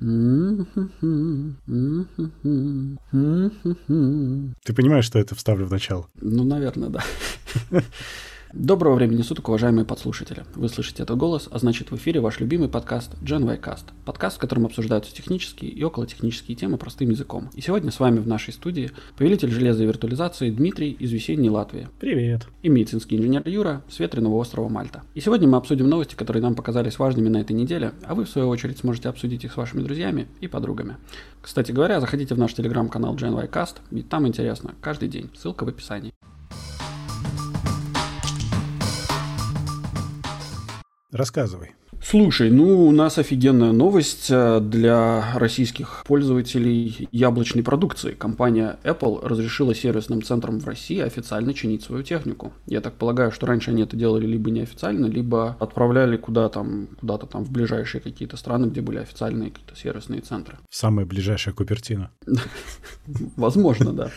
Ты понимаешь, что это вставлю в начало? Ну, наверное, да. Доброго времени суток, уважаемые подслушатели. Вы слышите этот голос, а значит в эфире ваш любимый подкаст Gen y Cast. Подкаст, в котором обсуждаются технические и околотехнические темы простым языком. И сегодня с вами в нашей студии повелитель железа и виртуализации Дмитрий из весенней Латвии. Привет. И медицинский инженер Юра с ветреного острова Мальта. И сегодня мы обсудим новости, которые нам показались важными на этой неделе, а вы в свою очередь сможете обсудить их с вашими друзьями и подругами. Кстати говоря, заходите в наш телеграм-канал Gen y Cast, ведь там интересно каждый день. Ссылка в описании. Рассказывай. Слушай, ну у нас офигенная новость э, для российских пользователей яблочной продукции. Компания Apple разрешила сервисным центрам в России официально чинить свою технику. Я так полагаю, что раньше они это делали либо неофициально, либо отправляли куда там, куда-то там в ближайшие какие-то страны, где были официальные какие-то сервисные центры. Самая ближайшая Купертино. Возможно, да.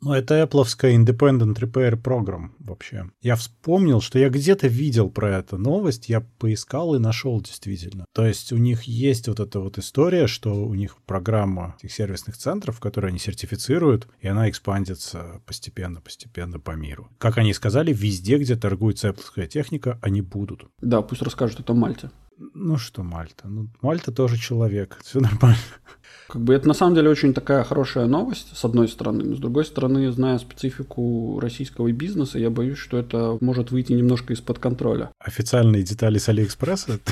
Ну, это Apple Independent Repair Program вообще. Я вспомнил, что я где-то видел про эту новость, я поискал и нашел действительно. То есть у них есть вот эта вот история, что у них программа этих сервисных центров, которые они сертифицируют, и она экспандится постепенно-постепенно по миру. Как они сказали, везде, где торгуется Apple техника, они будут. Да, пусть расскажут это Мальте. Ну что Мальта? Ну, Мальта тоже человек, все нормально. Как бы это на самом деле очень такая хорошая новость, с одной стороны. Но с другой стороны, зная специфику российского бизнеса, я боюсь, что это может выйти немножко из-под контроля. Официальные детали с Алиэкспресса?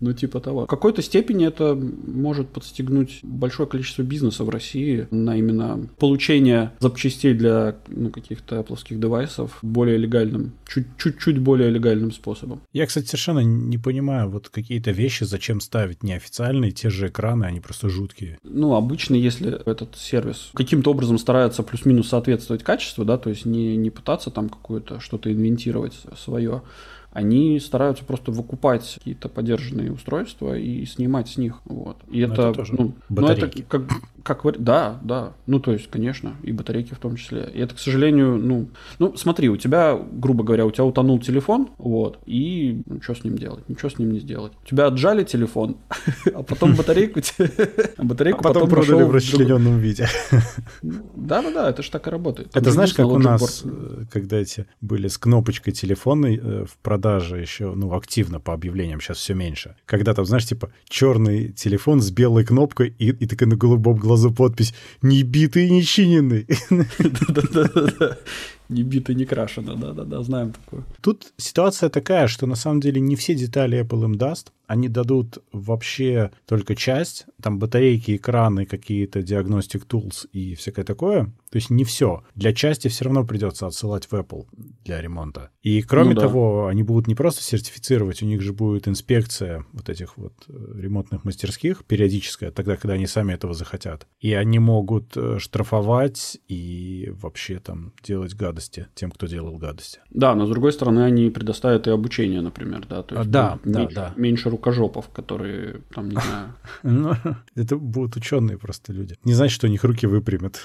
Ну, типа того. В какой-то степени это может подстегнуть большое количество бизнеса в России на именно получение запчастей для ну, каких-то Apple девайсов более легальным, чуть-чуть более легальным способом. Я, кстати, совершенно не понимаю, вот какие-то вещи зачем ставить неофициальные, те же экраны, они просто жуткие. Ну, обычно, если этот сервис каким-то образом старается плюс-минус соответствовать качеству, да, то есть не, не пытаться там какое-то что-то инвентировать свое, они стараются просто выкупать какие-то подержанные устройства и снимать с них. Вот. И это, это тоже ну, ну, это как, как да, да. Ну, то есть, конечно, и батарейки в том числе. И это, к сожалению, ну, ну, смотри, у тебя, грубо говоря, у тебя утонул телефон, вот, и ну, что с ним делать? Ничего с ним не сделать. У тебя отжали телефон, а потом батарейку батарейку а потом продали в расчлененном виде. Да-да-да, это же так и работает. Это знаешь, как у нас, э, когда эти были с кнопочкой телефонной э, в продаже еще, ну, активно по объявлениям, сейчас все меньше. Когда там, знаешь, типа черный телефон с белой кнопкой и, и такая на голубом глазу подпись «Не битый, не чиненный». Не бита, не крашено, да-да-да, знаем такое. Тут ситуация такая, что на самом деле не все детали Apple им даст. Они дадут вообще только часть, там батарейки, экраны, какие-то диагностик tools и всякое такое. То есть не все. Для части все равно придется отсылать в Apple для ремонта. И кроме ну, да. того, они будут не просто сертифицировать, у них же будет инспекция вот этих вот э, ремонтных мастерских периодическая, тогда, когда они сами этого захотят. И они могут э, штрафовать и вообще там делать гад гадости тем, кто делал гадости. Да, но с другой стороны, они предоставят и обучение, например, да, то есть да, да, меньше, да. меньше рукожопов, которые там, не знаю. Ну, это будут ученые просто люди. Не значит, что у них руки выпрямят.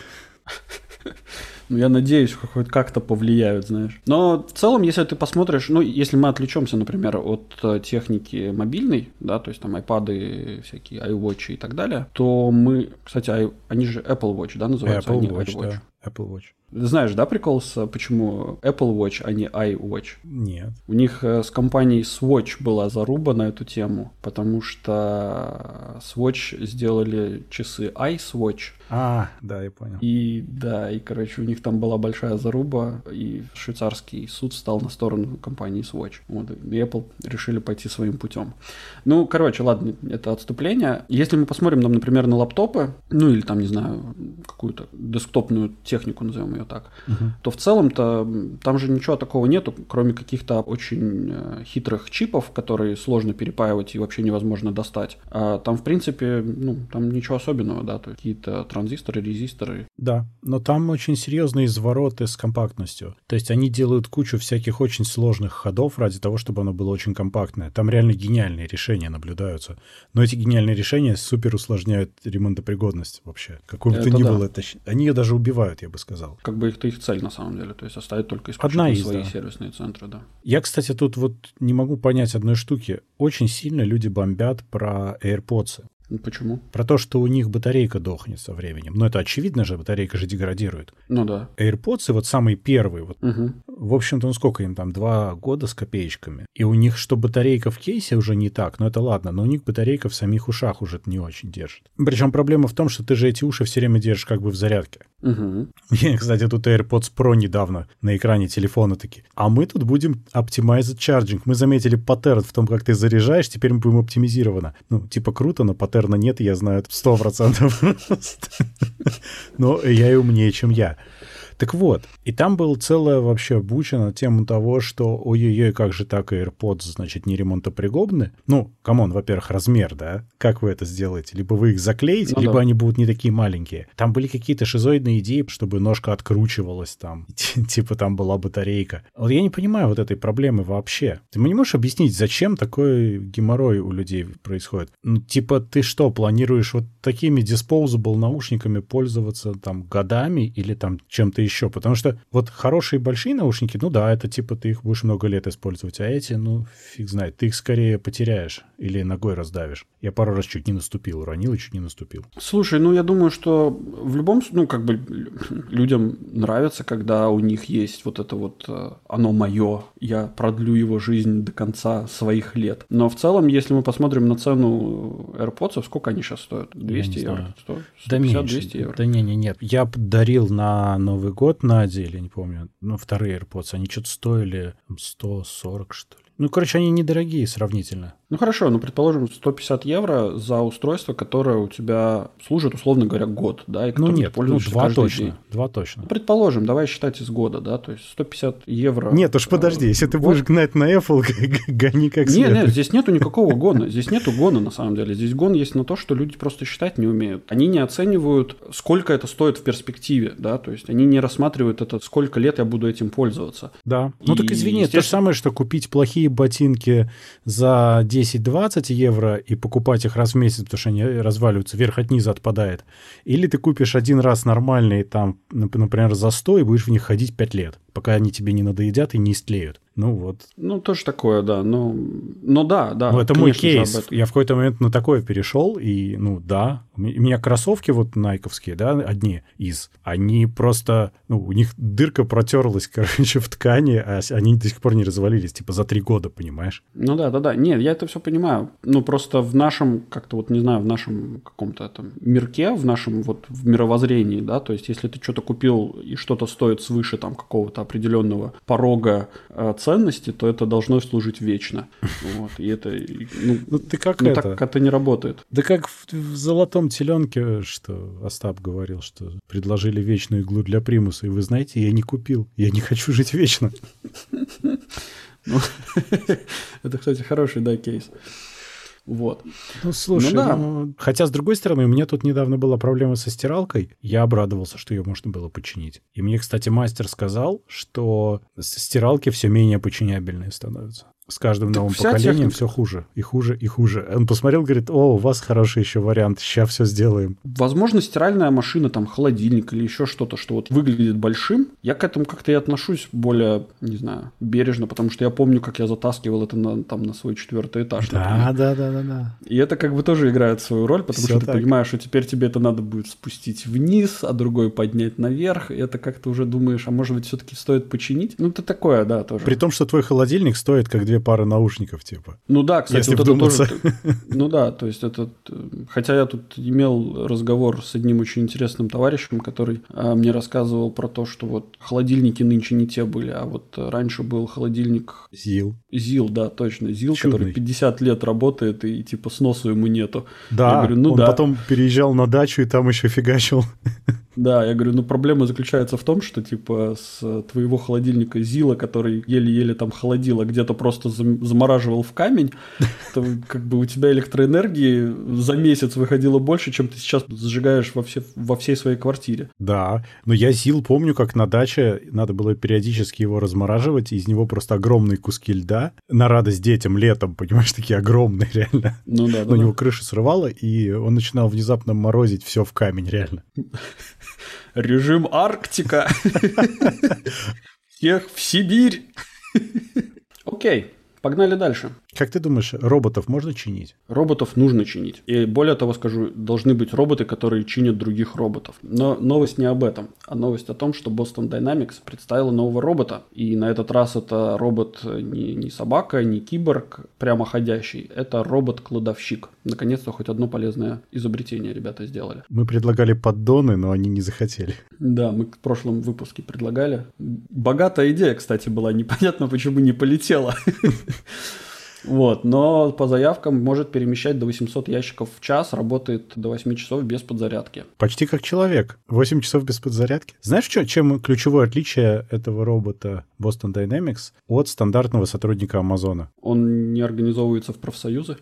Ну, я надеюсь, хоть как-то повлияют, знаешь. Но в целом, если ты посмотришь, ну, если мы отвлечемся, например, от э, техники мобильной, да, то есть там iPad, всякие iWatch и так далее, то мы, кстати, они же Apple Watch, да, называются? Apple Watch, да. Apple Watch. Знаешь, да, прикол, с, почему Apple Watch, а не iWatch? Нет. У них э, с компанией Swatch была заруба на эту тему, потому что Swatch сделали часы iSwatch. А, да, я понял. И да, и, короче, у них там была большая заруба, и швейцарский суд стал на сторону компании Swatch. Вот, и Apple решили пойти своим путем. Ну, короче, ладно, это отступление. Если мы посмотрим, нам, например, на лаптопы, ну или там, не знаю, какую-то десктопную технику, назовем ее так, угу. то в целом-то там же ничего такого нету, кроме каких-то очень э, хитрых чипов, которые сложно перепаивать и вообще невозможно достать. А там, в принципе, ну, там ничего особенного, да, то какие-то транзисторы, резисторы. Да, но там очень серьезные извороты с компактностью. То есть они делают кучу всяких очень сложных ходов ради того, чтобы оно было очень компактное. Там реально гениальные решения наблюдаются. Но эти гениальные решения супер усложняют ремонтопригодность вообще. Какой бы то ни да. было, это... они ее даже убивают, я бы сказал. Как бы их-то их цель на самом деле, то есть оставить только Одна из, свои да. сервисные центры, да. Я, кстати, тут вот не могу понять одной штуки. Очень сильно люди бомбят про AirPods. Почему? Про то, что у них батарейка дохнет со временем. Но это очевидно же, батарейка же деградирует. Ну да. AirPods, вот самый первый, вот, угу. в общем-то, ну сколько им там, два года с копеечками. И у них что батарейка в кейсе уже не так, но это ладно, но у них батарейка в самих ушах уже не очень держит. Причем проблема в том, что ты же эти уши все время держишь как бы в зарядке. Угу. Я, кстати, тут AirPods Pro недавно на экране телефона такие. А мы тут будем optimized charging. Мы заметили паттерн в том, как ты заряжаешь, теперь мы будем оптимизировано. Ну, типа круто, но паттерна нет, я знаю сто процентов. Но AI умнее, чем я. Так вот, и там был целая вообще буча на тему того, что ой-ой-ой, как же так AirPods, значит, не ремонтопригодны. Ну, come on, во-первых, размер, да? Как вы это сделаете? Либо вы их заклеите, ну, либо да. они будут не такие маленькие. Там были какие-то шизоидные идеи, чтобы ножка откручивалась там, типа там была батарейка. Вот я не понимаю вот этой проблемы вообще. Ты мне не можешь объяснить, зачем такой геморрой у людей происходит? Ну, типа ты что, планируешь вот такими disposable наушниками пользоваться там годами или там чем-то еще, потому что вот хорошие большие наушники, ну да, это типа ты их будешь много лет использовать, а эти, ну, фиг знает, ты их скорее потеряешь или ногой раздавишь. Я пару раз чуть не наступил, уронил и чуть не наступил. Слушай, ну я думаю, что в любом, ну как бы людям нравится, когда у них есть вот это вот э, оно мое, я продлю его жизнь до конца своих лет. Но в целом, если мы посмотрим на цену AirPods, сколько они сейчас стоят? 200 евро? 100, 150, да меньше. 200 евро? Да не, не, нет. Я дарил на Новый год Наде, или не помню, ну вторые AirPods, они что-то стоили 140 что ли. Ну, короче, они недорогие сравнительно. Ну хорошо, ну предположим 150 евро за устройство, которое у тебя служит, условно говоря, год, да, и Ну нет, ну два точно, день. два точно. Ну, предположим, давай считать из года, да, то есть 150 евро. Нет, уж подожди, если ты будешь гнать на Apple, гони как Нет, нет, здесь нету никакого гона, здесь нету гона на самом деле, здесь гон есть на то, что люди просто считать не умеют. Они не оценивают, сколько это стоит в перспективе, да, то есть они не рассматривают это, сколько лет я буду этим пользоваться. Да, ну так извини, это то же самое, что купить плохие ботинки за 10 10-20 евро и покупать их раз в месяц, потому что они разваливаются, вверх от низа отпадает. Или ты купишь один раз нормальные, там, например, за 100 и будешь в них ходить 5 лет, пока они тебе не надоедят и не истлеют. Ну вот. Ну, тоже такое, да. Но, но да, да. Ну, это мой кейс. Я в какой-то момент на такое перешел, и, ну, да. У меня кроссовки вот найковские, да, одни из. Они просто, ну, у них дырка протерлась, короче, в ткани, а они до сих пор не развалились, типа за три года, понимаешь? Ну да, да, да. Нет, я это все понимаю. Ну, просто в нашем, как-то вот, не знаю, в нашем каком-то там мирке, в нашем вот в мировоззрении, да, то есть если ты что-то купил и что-то стоит свыше там какого-то определенного порога э, ценности, то это должно служить вечно. Вот, и это, ну, ну ты как ну, это? так это не работает. Да как в, в «Золотом теленке», что Остап говорил, что предложили вечную иглу для примуса, и вы знаете, я не купил, я не хочу жить вечно. Ну, это, кстати, хороший, да, кейс. Вот. Ну, слушай, ну, да. ну, хотя, с другой стороны, у меня тут недавно была проблема со стиралкой. Я обрадовался, что ее можно было починить. И мне, кстати, мастер сказал, что стиралки все менее починябельные становятся с каждым так новым поколением техника. все хуже и хуже и хуже. Он посмотрел, говорит, о, у вас хороший еще вариант, сейчас все сделаем. Возможно, стиральная машина, там, холодильник или еще что-то, что вот выглядит большим, я к этому как-то и отношусь более, не знаю, бережно, потому что я помню, как я затаскивал это на, там, на свой четвертый этаж. Да, да, да, да, да. И это как бы тоже играет свою роль, потому все что так. ты понимаешь, что теперь тебе это надо будет спустить вниз, а другой поднять наверх, и это как-то уже думаешь, а может быть все-таки стоит починить? Ну, это такое, да, тоже. При том, что твой холодильник стоит как две пары наушников, типа. Ну да, кстати, вот это тоже... Ну да, то есть это... Хотя я тут имел разговор с одним очень интересным товарищем, который а, мне рассказывал про то, что вот холодильники нынче не те были, а вот раньше был холодильник... ЗИЛ. ЗИЛ, да, точно. ЗИЛ, Чудный. который 50 лет работает, и типа сносу ему нету. Да, я говорю, ну он да. потом переезжал на дачу и там еще фигачил. Да, я говорю, ну проблема заключается в том, что типа с твоего холодильника Зила, который еле-еле там холодил, а где-то просто замораживал в камень, то как бы у тебя электроэнергии за месяц выходило больше, чем ты сейчас сжигаешь во, все, во всей своей квартире. Да, но я Зил помню, как на даче надо было периодически его размораживать, и из него просто огромные куски льда на радость детям летом, понимаешь, такие огромные реально. Ну да, да. Но у него крыша срывала, и он начинал внезапно морозить все в камень, реально. Режим Арктика. Всех в Сибирь. Окей, погнали дальше. Как ты думаешь, роботов можно чинить? Роботов нужно чинить. И более того скажу, должны быть роботы, которые чинят других роботов. Но новость не об этом, а новость о том, что Boston Dynamics представила нового робота. И на этот раз это робот не, не собака, не киборг прямоходящий, это робот-кладовщик. Наконец-то хоть одно полезное изобретение ребята сделали. Мы предлагали поддоны, но они не захотели. Да, мы в прошлом выпуске предлагали. Богатая идея, кстати, была. Непонятно, почему не полетела. Вот, но по заявкам может перемещать до 800 ящиков в час, работает до 8 часов без подзарядки. Почти как человек. 8 часов без подзарядки. Знаешь, что, чем ключевое отличие этого робота Boston Dynamics от стандартного сотрудника Амазона? Он не организовывается в профсоюзы.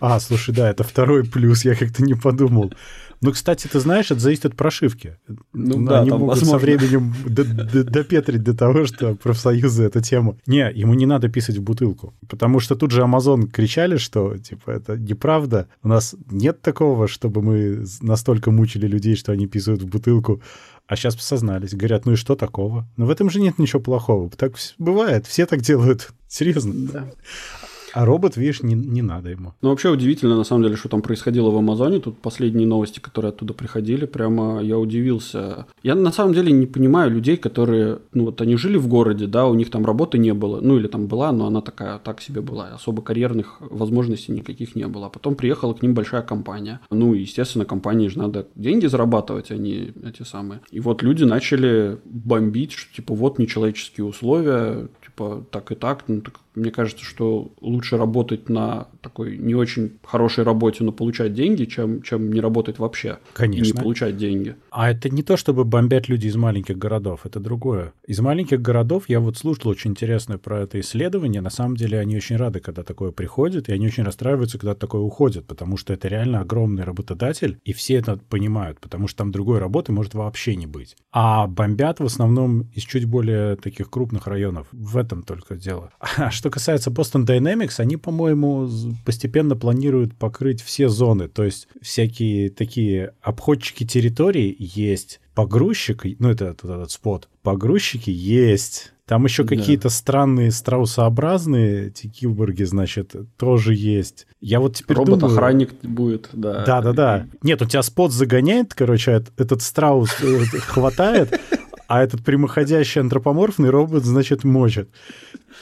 А, слушай, да, это второй плюс, я как-то не подумал. Ну, кстати, ты знаешь, это зависит от прошивки. Ну, да, Они там, могут возможно. со временем допетрить до того, что профсоюзы — это тема. Не, ему не надо писать в бутылку. Потому что тут же Amazon кричали, что, типа, это неправда. У нас нет такого, чтобы мы настолько мучили людей, что они писают в бутылку. А сейчас посознались. Говорят, ну и что такого? Но в этом же нет ничего плохого. Так бывает. Все так делают. Серьезно. Да. А робот, видишь, не, не надо ему. Ну, вообще удивительно, на самом деле, что там происходило в Амазоне. Тут последние новости, которые оттуда приходили, прямо я удивился. Я на самом деле не понимаю людей, которые, ну вот они жили в городе, да, у них там работы не было, ну или там была, но она такая, так себе была. Особо карьерных возможностей никаких не было. А потом приехала к ним большая компания. Ну, естественно, компании же надо деньги зарабатывать, а эти самые. И вот люди начали бомбить, что типа вот нечеловеческие условия, типа так и так. Ну, так мне кажется, что лучше работать на такой не очень хорошей работе, но получать деньги, чем, чем не работать вообще. Конечно. И не получать деньги. А это не то, чтобы бомбят люди из маленьких городов, это другое. Из маленьких городов я вот слушал очень интересное про это исследование. На самом деле они очень рады, когда такое приходит, и они очень расстраиваются, когда такое уходит, потому что это реально огромный работодатель, и все это понимают, потому что там другой работы может вообще не быть. А бомбят в основном из чуть более таких крупных районов. В этом только дело. А что касается Boston Dynamics, они, по-моему, постепенно планируют покрыть все зоны. То есть всякие такие обходчики территорий есть, погрузчик, ну это этот, этот спот, погрузчики есть. Там еще да. какие-то странные страусообразные эти киборги, значит, тоже есть. Я вот теперь Робот-охранник будет, да. Да-да-да. Нет, у тебя спот загоняет, короче, этот страус э, хватает, а этот прямоходящий антропоморфный робот, значит, мочит.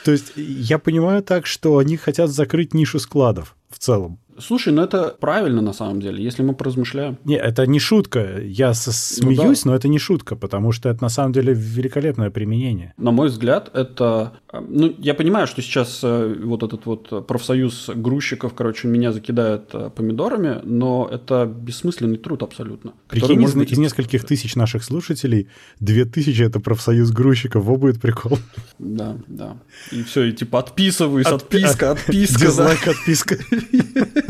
То есть я понимаю так, что они хотят закрыть нишу складов в целом. Слушай, ну это правильно на самом деле, если мы поразмышляем. Не, это не шутка. Я смеюсь, ну, да. но это не шутка, потому что это на самом деле великолепное применение. На мой взгляд, это... Ну, я понимаю, что сейчас э, вот этот вот профсоюз грузчиков, короче, меня закидает э, помидорами, но это бессмысленный труд абсолютно. Прикинь, из, из нескольких тысяч наших слушателей, две тысячи — это профсоюз грузчиков. Во будет прикол. Да, да. И все, и типа отписываюсь, От... отписка, отписка. Дизлайк, отписка.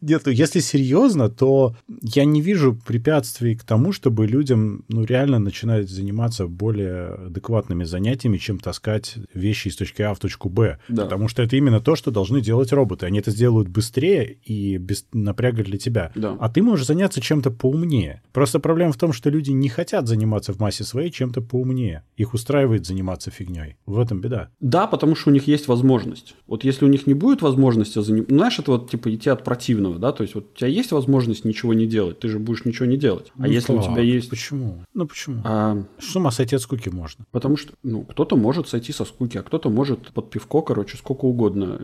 Нет, ну если серьезно, то я не вижу препятствий к тому, чтобы людям ну, реально начинать заниматься более адекватными занятиями, чем таскать вещи из точки А в точку Б. Да. Потому что это именно то, что должны делать роботы. Они это сделают быстрее и без напряга для тебя. Да. А ты можешь заняться чем-то поумнее. Просто проблема в том, что люди не хотят заниматься в массе своей чем-то поумнее. Их устраивает заниматься фигней. В этом беда. Да, потому что у них есть возможность. Вот если у них не будет возможности заниматься... Знаешь, это вот типа идти от противного, да, то есть вот у тебя есть возможность ничего не делать, ты же будешь ничего не делать. А ну, если так, у тебя есть... Почему? Ну почему? А... С ума сойти от скуки можно. Потому что, ну, кто-то может сойти со скуки, а кто-то может под пивко, короче, сколько угодно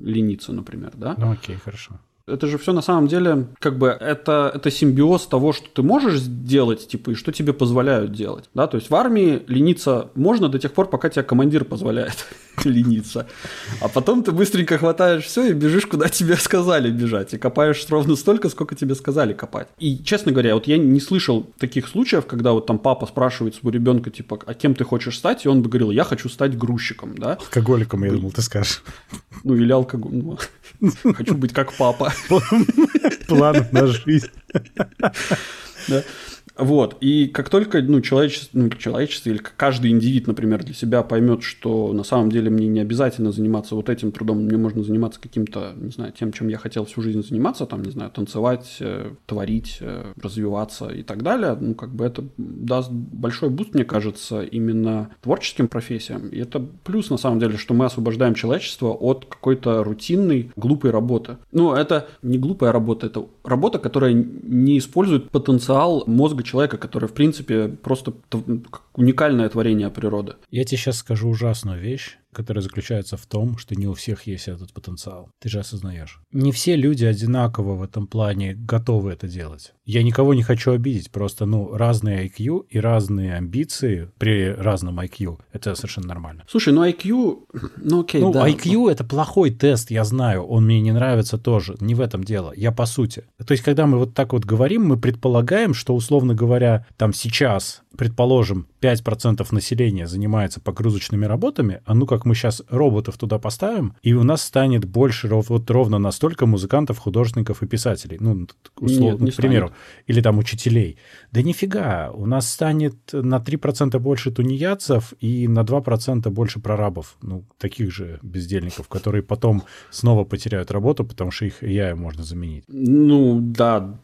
лениться, например, да? Ну окей, хорошо. Это же все на самом деле, как бы, это, это симбиоз того, что ты можешь сделать, типа, и что тебе позволяют делать. Да, то есть в армии лениться можно до тех пор, пока тебе командир позволяет лениться. А потом ты быстренько хватаешь все и бежишь, куда тебе сказали бежать. И копаешь ровно столько, сколько тебе сказали копать. И, честно говоря, вот я не слышал таких случаев, когда вот там папа спрашивает своего ребенка, типа, а кем ты хочешь стать? И он бы говорил, я хочу стать грузчиком, да? Алкоголиком, я думал, ты скажешь. Ну, или алкоголик. Ну, хочу быть как папа. План на жизнь. Вот, и как только ну, человечество, ну, человечество или каждый индивид, например, для себя поймет, что на самом деле мне не обязательно заниматься вот этим трудом, мне можно заниматься каким-то, не знаю, тем, чем я хотел всю жизнь заниматься, там, не знаю, танцевать, э, творить, э, развиваться и так далее, ну, как бы это даст большой буст, мне кажется, именно творческим профессиям. И это плюс, на самом деле, что мы освобождаем человечество от какой-то рутинной, глупой работы. Ну, это не глупая работа, это работа, которая не использует потенциал мозга человека, который, в принципе, просто уникальное творение природы. Я тебе сейчас скажу ужасную вещь которая заключается в том, что не у всех есть этот потенциал. Ты же осознаешь. Не все люди одинаково в этом плане готовы это делать. Я никого не хочу обидеть, просто, ну, разные IQ и разные амбиции при разном IQ. Это совершенно нормально. Слушай, ну IQ, ну окей, ну, да. IQ — это плохой тест, я знаю, он мне не нравится тоже, не в этом дело, я по сути. То есть, когда мы вот так вот говорим, мы предполагаем, что, условно говоря, там сейчас, предположим, 5% населения занимается погрузочными работами, а ну как мы сейчас роботов туда поставим, и у нас станет больше вот ровно настолько музыкантов, художников и писателей. Ну, условно, Нет, не к примеру. Станет. Или там учителей. Да нифига, у нас станет на 3% больше тунеядцев и на 2% больше прорабов. Ну, таких же бездельников, которые потом снова потеряют работу, потому что их я можно заменить. Ну, да,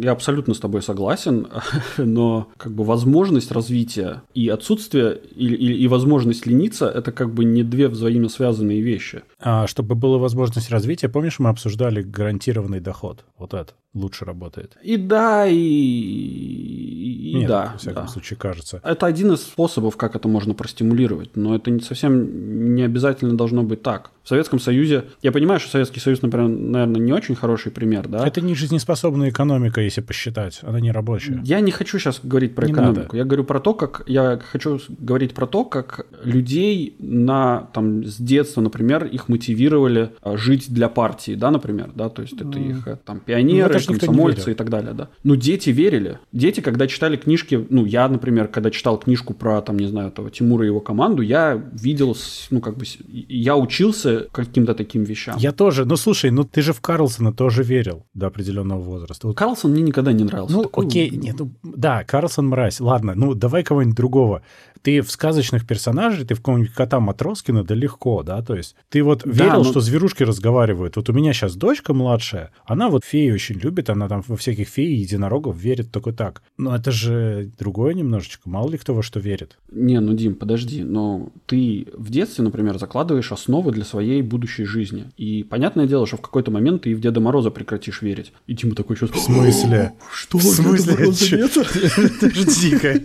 я абсолютно с тобой согласен, но как бы возможность развития и отсутствие и, и, и возможность лениться – это как бы не две взаимосвязанные вещи. А чтобы была возможность развития, помнишь, мы обсуждали гарантированный доход? Вот это лучше работает. И да, и, и Нет, да. во всяком да. случае, кажется. Это один из способов, как это можно простимулировать, но это не совсем не обязательно должно быть так. В Советском Союзе, я понимаю, что Советский Союз, например, наверное, не очень хороший пример, да? Это не жизнеспособная экономика, если посчитать, она не рабочая. Я не хочу сейчас говорить про не экономику, надо. я говорю про то, как, я хочу говорить про то, как людей на, там, с детства, например, их мотивировали а, жить для партии, да, например, да, то есть это mm. их, там, пионеры, ну, комсомольцы и так далее, да. Но дети верили. Дети, когда читали книжки, ну, я, например, когда читал книжку про, там, не знаю, этого Тимура и его команду, я видел, ну, как бы, я учился каким-то таким вещам. Я тоже. Ну, слушай, ну, ты же в Карлсона тоже верил до определенного возраста. Вот. Карлсон мне никогда не нравился. Ну, Такой... окей, нет, ну, да, Карлсон мразь. Ладно, ну, давай кого-нибудь другого ты в сказочных персонажей, ты в каком-нибудь кота Матроскина, да легко, да, то есть ты вот да, верил, но... что зверушки разговаривают. Вот у меня сейчас дочка младшая, она вот феи очень любит, она там во всяких феи и единорогов верит только так. Но это же другое немножечко, мало ли кто во что верит. Не, ну, Дим, подожди, но ты в детстве, например, закладываешь основы для своей будущей жизни. И понятное дело, что в какой-то момент ты и в Деда Мороза прекратишь верить. И Дима такой сейчас... В смысле? Что? В смысле? Подожди-ка.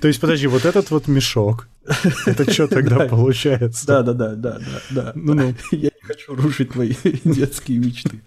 То есть, подожди, вот этот вот мешок, это что тогда получается? Да, да, да, да, да, Ну-ну. Я не хочу рушить твои детские мечты.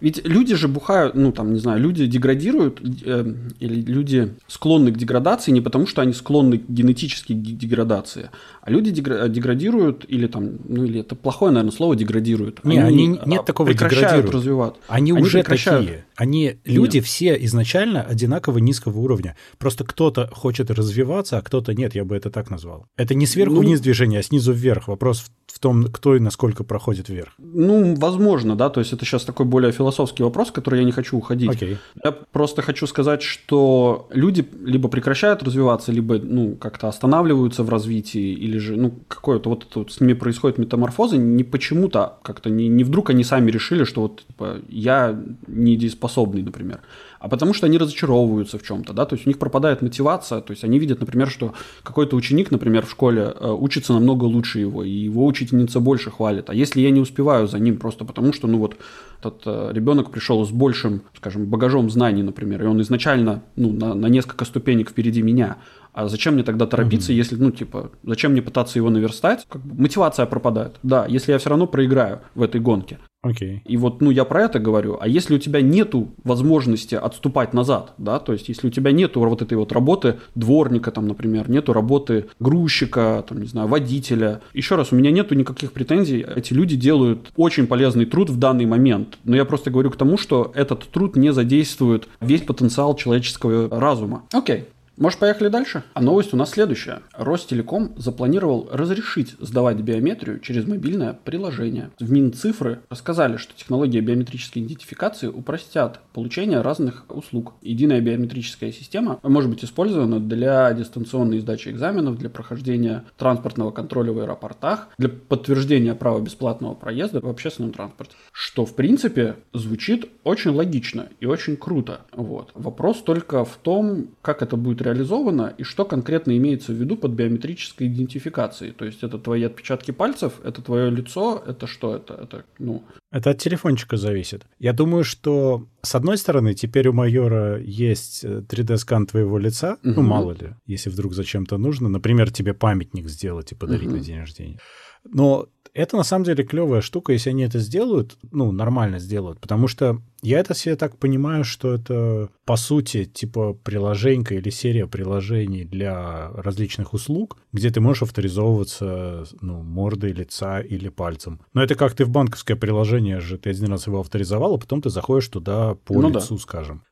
Ведь люди же бухают, ну там, не знаю, люди деградируют, э, или люди склонны к деградации не потому, что они склонны генетически к деградации, а люди деградируют, или там, ну или это плохое, наверное, слово деградируют. Не, они, они нет такого прекращают развивать. Они, они уже такие. Они, люди нет. все изначально одинаково низкого уровня. Просто кто-то хочет развиваться, а кто-то нет, я бы это так назвал. Это не сверху ну, вниз движение, а снизу вверх. Вопрос в в том, кто и насколько проходит вверх. Ну, возможно, да, то есть это сейчас такой более философский вопрос, в который я не хочу уходить. Okay. Я просто хочу сказать, что люди либо прекращают развиваться, либо, ну, как-то останавливаются в развитии, или же, ну, какое-то вот, вот с ними происходит метаморфоза, не почему-то, как-то не, не вдруг они сами решили, что вот, типа, я недееспособный, например а потому что они разочаровываются в чем-то, да, то есть у них пропадает мотивация, то есть они видят, например, что какой-то ученик, например, в школе э, учится намного лучше его, и его учительница больше хвалит, а если я не успеваю за ним просто потому, что, ну вот, этот э, ребенок пришел с большим, скажем, багажом знаний, например, и он изначально, ну, на, на несколько ступенек впереди меня, а зачем мне тогда торопиться, mm-hmm. если, ну, типа, зачем мне пытаться его наверстать? Как бы мотивация пропадает. Да, если я все равно проиграю в этой гонке. Окей. Okay. И вот, ну, я про это говорю. А если у тебя нету возможности отступать назад, да, то есть если у тебя нету вот этой вот работы дворника, там, например, нету работы грузчика, там, не знаю, водителя. Еще раз, у меня нету никаких претензий. Эти люди делают очень полезный труд в данный момент. Но я просто говорю к тому, что этот труд не задействует весь потенциал человеческого разума. Окей. Может, поехали дальше? А новость у нас следующая. Ростелеком запланировал разрешить сдавать биометрию через мобильное приложение. В Минцифры рассказали, что технологии биометрической идентификации упростят получение разных услуг. Единая биометрическая система может быть использована для дистанционной сдачи экзаменов, для прохождения транспортного контроля в аэропортах, для подтверждения права бесплатного проезда в общественном транспорте. Что, в принципе, звучит очень логично и очень круто. Вот. Вопрос только в том, как это будет реализовано и что конкретно имеется в виду под биометрической идентификацией. То есть это твои отпечатки пальцев, это твое лицо, это что это? Это, ну... это от телефончика зависит. Я думаю, что с одной стороны, теперь у майора есть 3D-скан э, твоего лица, угу. ну мало ли, если вдруг зачем-то нужно, например, тебе памятник сделать и подарить угу. на день рождения. Но это на самом деле клевая штука, если они это сделают, ну, нормально сделают, потому что я это себе так понимаю, что это, по сути, типа приложенька или серия приложений для различных услуг, где ты можешь авторизовываться, ну, мордой, лица или пальцем. Но это как ты в банковское приложение же, ты один раз его авторизовал, а потом ты заходишь туда по ну, лицу, да. скажем.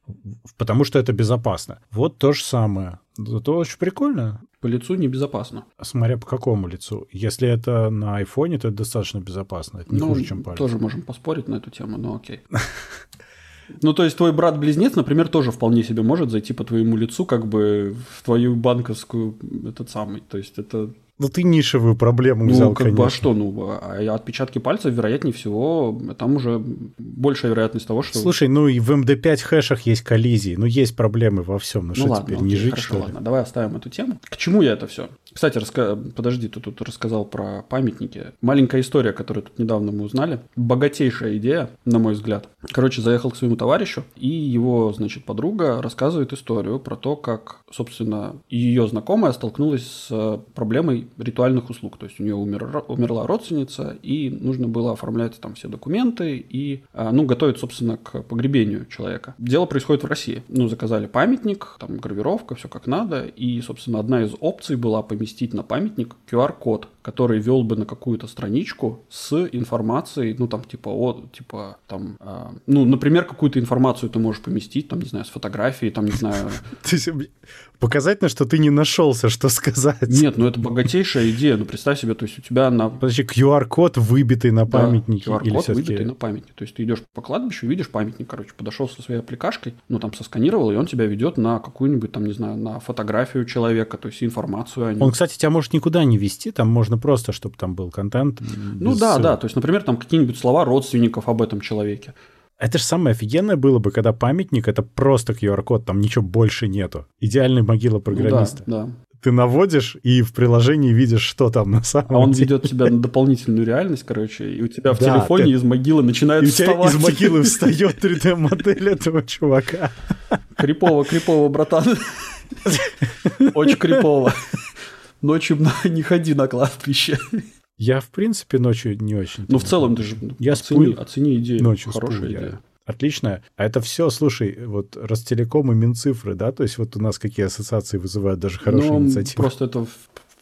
Потому что это безопасно. Вот то же самое. Это очень прикольно. По лицу небезопасно. Смотря по какому лицу. Если это на айфоне, то это достаточно безопасно. Это не ну, хуже, чем палец. Тоже можем поспорить на эту тему, но окей. Ну, то есть твой брат-близнец, например, тоже вполне себе может зайти по твоему лицу, как бы в твою банковскую этот самый. То есть это ну, ты нишевую проблему ну, взял, как конечно. бы, а что, ну, а отпечатки пальцев, вероятнее всего, там уже большая вероятность того, что... Слушай, ну и в MD5 хэшах есть коллизии, ну, есть проблемы во всем, ну, ну что ладно, теперь, окей, не жить, хорошо, что ли? ладно, давай оставим эту тему. К чему я это все? Кстати, раска... подожди, ты тут рассказал про памятники. Маленькая история, которую тут недавно мы узнали. Богатейшая идея, на мой взгляд. Короче, заехал к своему товарищу, и его, значит, подруга рассказывает историю про то, как, собственно, ее знакомая столкнулась с проблемой ритуальных услуг. То есть у нее умер, умерла родственница, и нужно было оформлять там все документы и, а, ну, готовить, собственно, к погребению человека. Дело происходит в России. Ну, заказали памятник, там гравировка, все как надо, и, собственно, одна из опций была поместить на памятник QR-код, который вел бы на какую-то страничку с информацией, ну, там, типа, о, типа, там, э, ну, например, какую-то информацию ты можешь поместить, там, не знаю, с фотографией, там, не знаю... Показать, на что ты не нашелся, что сказать. Нет, ну, это богатейшая идея, ну, представь себе, то есть у тебя на... Подожди, QR-код выбитый на памятнике? Да, QR-код выбитый на памятнике, то есть ты идешь по кладбищу, видишь памятник, короче, подошел со своей аппликашкой, ну, там, сосканировал, и он тебя ведет на какую-нибудь, там, не знаю, на фотографию человека, то есть информацию о нем. Он, кстати, тебя может никуда не вести, там можно нужно просто, чтобы там был контент. Ну да, ссылок. да. То есть, например, там какие-нибудь слова родственников об этом человеке. Это же самое офигенное было бы, когда памятник — это просто QR-код, там ничего больше нету. Идеальная могила программиста. Ну, да, да. Ты наводишь и в приложении видишь, что там на самом деле. А он ведет тебя на дополнительную реальность, короче, и у тебя в да, телефоне ты... из могилы начинает и вставать. из могилы встает 3D-модель этого чувака. Крипово, крипово, братан. Очень крипово ночью не ходи на кладбище. Я, в принципе, ночью не очень. Ну, в целом, ты же я оцени, сплю, оцени идею. Ночью Хорошая сплю, идея. Я... Отлично. А это все, слушай, вот Ростелеком и Минцифры, да? То есть вот у нас какие ассоциации вызывают даже хорошие ну, инициативы? Просто это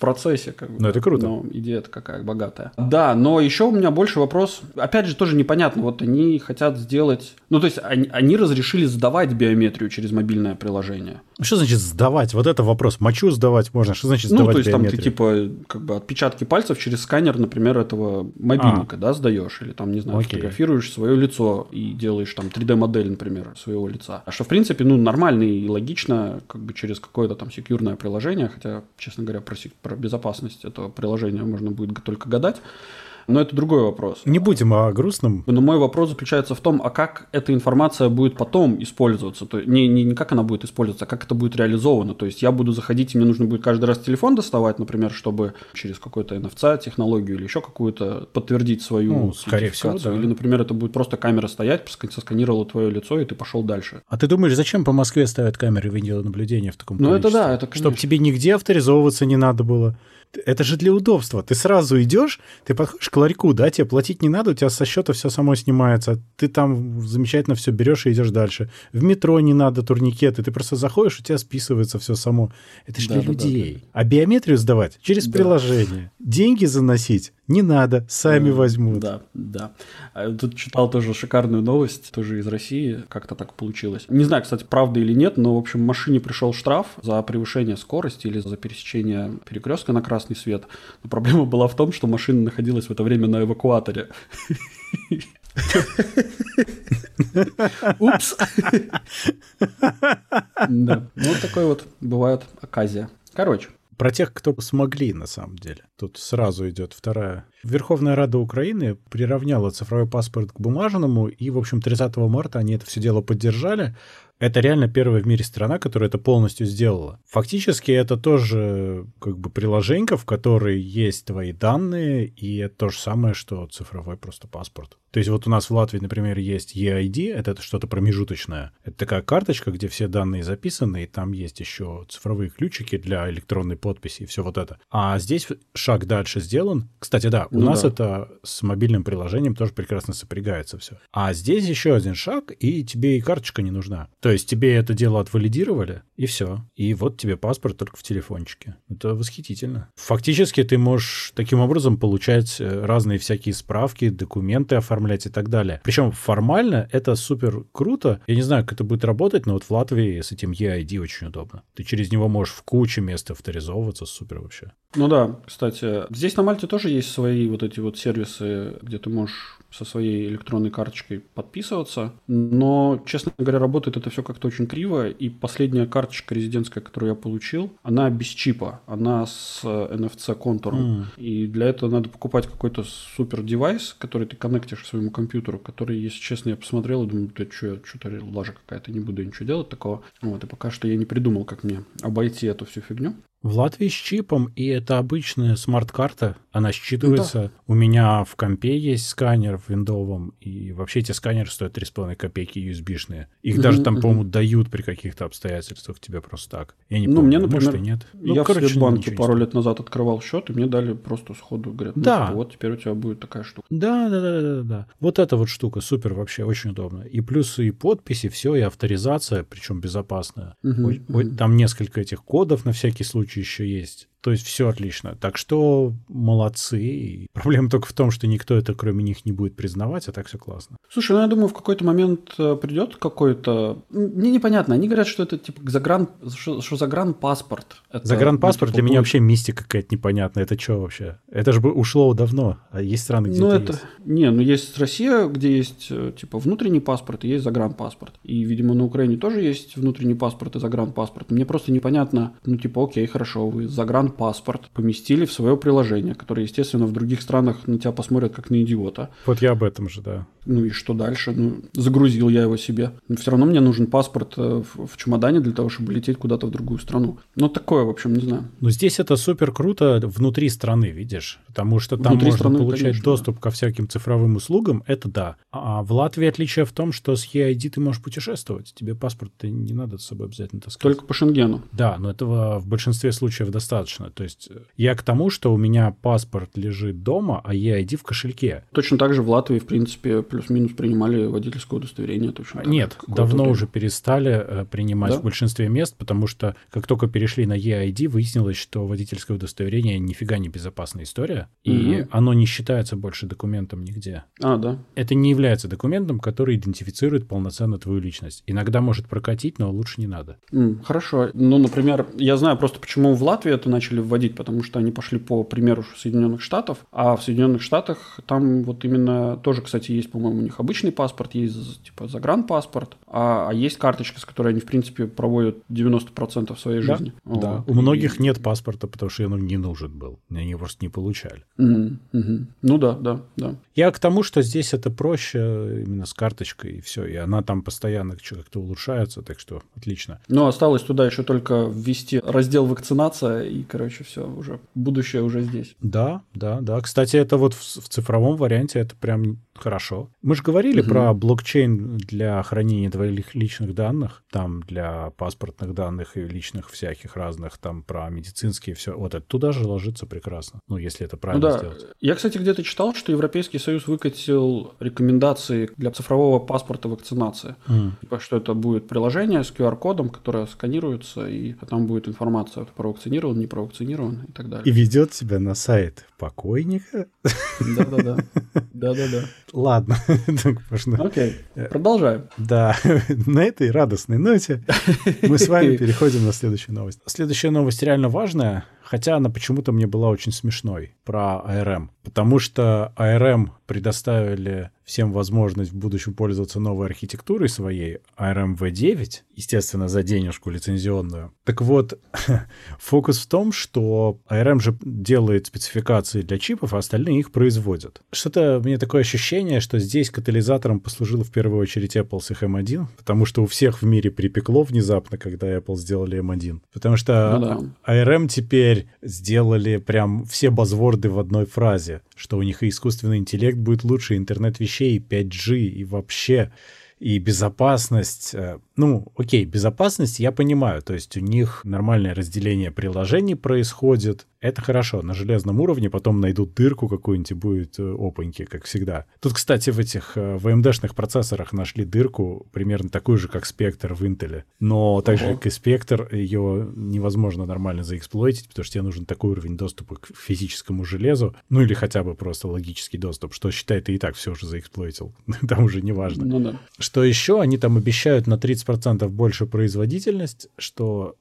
процессе. Как бы, ну, это круто. Но идея-то какая богатая. Да, но еще у меня больше вопрос. Опять же, тоже непонятно. Вот они хотят сделать... Ну, то есть они, они разрешили сдавать биометрию через мобильное приложение. Что значит сдавать? Вот это вопрос. Мочу сдавать можно. Что значит сдавать Ну, то есть биометрию? там ты типа как бы отпечатки пальцев через сканер, например, этого мобильника, а. да, сдаешь. Или там, не знаю, Окей. фотографируешь свое лицо и делаешь там 3D-модель, например, своего лица. А что, в принципе, ну, нормально и логично, как бы через какое-то там секьюрное приложение, хотя, честно говоря, про, про безопасность этого приложения можно будет только гадать. Но это другой вопрос. Не будем о грустном. Но мой вопрос заключается в том, а как эта информация будет потом использоваться? То не, не, не как она будет использоваться, а как это будет реализовано. То есть я буду заходить, и мне нужно будет каждый раз телефон доставать, например, чтобы через какой-то NFC технологию или еще какую-то подтвердить свою ну, скорее всего, да. Или, например, это будет просто камера стоять, сосканировала твое лицо, и ты пошел дальше. А ты думаешь, зачем по Москве ставят камеры видеонаблюдения в таком? Ну это да, это конечно. Чтобы тебе нигде авторизовываться не надо было это же для удобства. Ты сразу идешь, ты подходишь к ларьку, да, тебе платить не надо, у тебя со счета все само снимается. Ты там замечательно все берешь и идешь дальше. В метро не надо турникеты, ты просто заходишь, у тебя списывается все само. Это же да, для да, людей. Да, да. А биометрию сдавать через да. приложение. Деньги заносить Не надо, сами возьмут. Да, да. А тут читал тоже шикарную новость, тоже из России, как-то так получилось. Не знаю, кстати, правда или нет, но, в общем, машине пришел штраф за превышение скорости или за пересечение перекрестка на красный свет. Но проблема была в том, что машина находилась в это время на эвакуаторе. Упс. Да, ну вот такой вот бывает оказия. Короче, про тех, кто смогли, на самом деле. Тут сразу идет вторая. Верховная Рада Украины приравняла цифровой паспорт к бумажному, и, в общем, 30 марта они это все дело поддержали. Это реально первая в мире страна, которая это полностью сделала. Фактически это тоже как бы приложенька, в которой есть твои данные, и это то же самое, что цифровой просто паспорт. То есть вот у нас в Латвии, например, есть EID, это что-то промежуточное. Это такая карточка, где все данные записаны, и там есть еще цифровые ключики для электронной подписи и все вот это. А здесь шаг дальше сделан. Кстати, да, у ну нас да. это с мобильным приложением тоже прекрасно сопрягается все. А здесь еще один шаг, и тебе и карточка не нужна. То есть тебе это дело отвалидировали, и все. И вот тебе паспорт только в телефончике. Это восхитительно. Фактически ты можешь таким образом получать э, разные всякие справки, документы оформлять и так далее. Причем формально это супер круто. Я не знаю, как это будет работать, но вот в Латвии с этим EID очень удобно. Ты через него можешь в куче мест авторизовываться, супер вообще. Ну да, кстати, здесь на Мальте тоже есть свои вот эти вот сервисы, где ты можешь со своей электронной карточкой подписываться. Но, честно говоря, работает это все как-то очень криво. И последняя карточка резидентская, которую я получил, она без чипа. Она с NFC контуром. Mm. И для этого надо покупать какой-то супер девайс, который ты коннектишь к своему компьютеру, который, если честно, я посмотрел и думаю, ты что, что-то лажа какая-то, не буду ничего делать такого. Вот, и пока что я не придумал, как мне обойти эту всю фигню. В Латвии с чипом, и это обычная смарт-карта, она считывается. Да. У меня в компе есть сканер в виндовом, и вообще эти сканеры стоят 3,5 копейки USB-шные. Их mm-hmm, даже там, mm-hmm. по-моему, дают при каких-то обстоятельствах тебе просто так. Я не ну, помню, мне, например, может и нет. Ну, я короче, в Сбербанке пару лет назад открывал счет, и мне дали просто сходу, говорят, ну, да. типа, вот теперь у тебя будет такая штука. Да, да, да, да, да. Вот эта вот штука супер вообще, очень удобно. И плюсы, и подписи, все, и авторизация, причем безопасная. Mm-hmm, mm-hmm. Там несколько этих кодов на всякий случай еще есть. То есть все отлично. Так что молодцы. И проблема только в том, что никто это кроме них не будет признавать, а так все классно. Слушай, ну я думаю, в какой-то момент э, придет какой-то... Мне непонятно. Они говорят, что это типа загран... что, что загранпаспорт. Это, загранпаспорт ну, типа, для меня вообще мистика какая-то непонятная. Это что вообще? Это же ушло давно. А есть страны, где ну, это, есть. Не, ну есть Россия, где есть э, типа внутренний паспорт и есть загранпаспорт. И, видимо, на Украине тоже есть внутренний паспорт и загранпаспорт. Мне просто непонятно, ну типа, окей, хорошо, вы загран паспорт поместили в свое приложение, которое, естественно, в других странах на тебя посмотрят как на идиота. Вот я об этом же, да. Ну и что дальше? Ну, загрузил я его себе. Но все равно мне нужен паспорт э, в, в чемодане для того, чтобы лететь куда-то в другую страну. Ну, такое, в общем, не знаю. Но здесь это супер круто внутри страны, видишь? Потому что там внутри можно страны, получать конечно, доступ да. ко всяким цифровым услугам, это да. А в Латвии отличие в том, что с EID ты можешь путешествовать. Тебе паспорт не надо с собой обязательно таскать. Только по Шенгену. Да, но этого в большинстве случаев достаточно. То есть э, я к тому, что у меня паспорт лежит дома, а EID в кошельке. Точно так же в Латвии, в принципе, плюс-минус принимали водительское удостоверение. Точно Нет, давно уже перестали э, принимать да? в большинстве мест, потому что как только перешли на EID, выяснилось, что водительское удостоверение нифига не безопасная история, угу. и оно не считается больше документом нигде. А, да. Это не является документом, который идентифицирует полноценно твою личность. Иногда может прокатить, но лучше не надо. Mm, хорошо. Ну, например, я знаю просто, почему в Латвии это начали вводить, потому что они пошли по примеру Соединенных Штатов, а в Соединенных Штатах там вот именно тоже, кстати, есть, по-моему, у них обычный паспорт, есть типа загранпаспорт, а, а есть карточка, с которой они, в принципе, проводят 90% своей да, жизни. Да, вот. у многих нет паспорта, потому что он не нужен был, они его просто не получали. Угу, угу. Ну да, да, да. Я к тому, что здесь это проще именно с карточкой и все, и она там постоянно как-то улучшается, так что отлично. Ну, осталось туда еще только ввести раздел вакцинация, и, короче, все, уже будущее уже здесь. Да, да, да. Кстати, это вот в, в цифровом варианте это прям Хорошо. Мы же говорили угу. про блокчейн для хранения твоих личных данных, там для паспортных данных и личных всяких разных, там про медицинские все. Вот это туда же ложится прекрасно. Ну, если это правильно ну, да. сделать. Я, кстати, где-то читал, что Европейский Союз выкатил рекомендации для цифрового паспорта вакцинации. Mm. Типа, что это будет приложение с QR-кодом, которое сканируется, и там будет информация, провакцинирован, не провакцинирован и так далее. И ведет тебя на сайт покойника. Да-да-да. Да-да-да. Ладно. Окей, продолжаем. Да, на этой радостной ноте мы с вами переходим на следующую новость. Следующая новость реально важная, хотя она почему-то мне была очень смешной, про ARM. Потому что ARM предоставили всем возможность в будущем пользоваться новой архитектурой своей, ARM V9, естественно, за денежку лицензионную. Так вот, фокус в том, что ARM же делает спецификации для чипов, а остальные их производят. Что-то мне такое ощущение, что здесь катализатором послужил в первую очередь Apple с их M1, потому что у всех в мире припекло внезапно, когда Apple сделали M1. Потому что ну, да. ARM теперь сделали прям все базворды в одной фразе, что у них и искусственный интеллект будет лучше, интернет вещей, 5G и вообще и безопасность. Э, ну, окей, безопасность я понимаю, то есть у них нормальное разделение приложений происходит, это хорошо, на железном уровне потом найдут дырку какую-нибудь и будет э, опаньки, как всегда. Тут, кстати, в этих э, VMD-шных процессорах нашли дырку, примерно такую же, как спектр в Intel, но так же, как и спектр, ее невозможно нормально заэксплойтить, потому что тебе нужен такой уровень доступа к физическому железу, ну или хотя бы просто логический доступ, что считай, ты и так все уже заэксплойтил, там уже не важно. Ну да. Что еще? Они там обещают на 30% больше производительность, что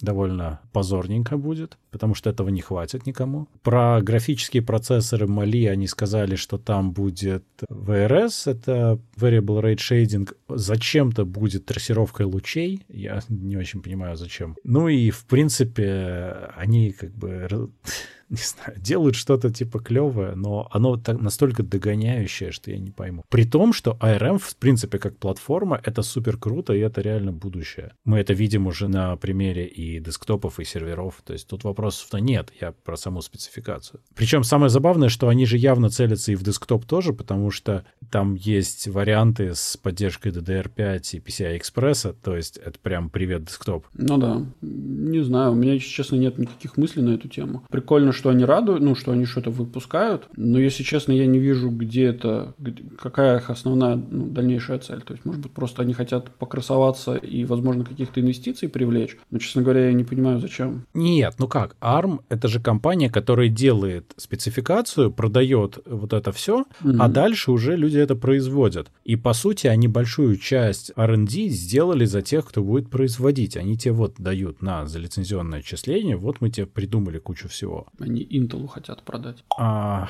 довольно позорненько будет, потому что этого не хватит никому. Про графические процессоры Mali они сказали, что там будет VRS, это Variable Rate Shading, зачем-то будет трассировкой лучей, я не очень понимаю зачем. Ну и в принципе они как бы не знаю, делают что-то типа клевое, но оно так, настолько догоняющее, что я не пойму. При том, что ARM, в принципе, как платформа, это супер круто, и это реально будущее. Мы это видим уже на примере и десктопов, и серверов. То есть тут вопросов-то нет, я про саму спецификацию. Причем самое забавное, что они же явно целятся и в десктоп тоже, потому что там есть варианты с поддержкой DDR5 и PCI-экспресса, то есть это прям привет десктоп. Ну да, не знаю, у меня, честно, нет никаких мыслей на эту тему. Прикольно, что они радуют, ну, что они что-то выпускают, но, если честно, я не вижу, где это, какая их основная ну, дальнейшая цель. То есть, может быть, просто они хотят покрасоваться и, возможно, каких-то инвестиций привлечь, но, честно говоря, я не понимаю, зачем. Нет, ну как, ARM — это же компания, которая делает спецификацию, продает вот это все, mm-hmm. а дальше уже люди это производят. И, по сути, они большую часть R&D сделали за тех, кто будет производить. Они тебе вот дают на залицензионное отчисление, вот мы тебе придумали кучу всего. Они Intel хотят продать. А,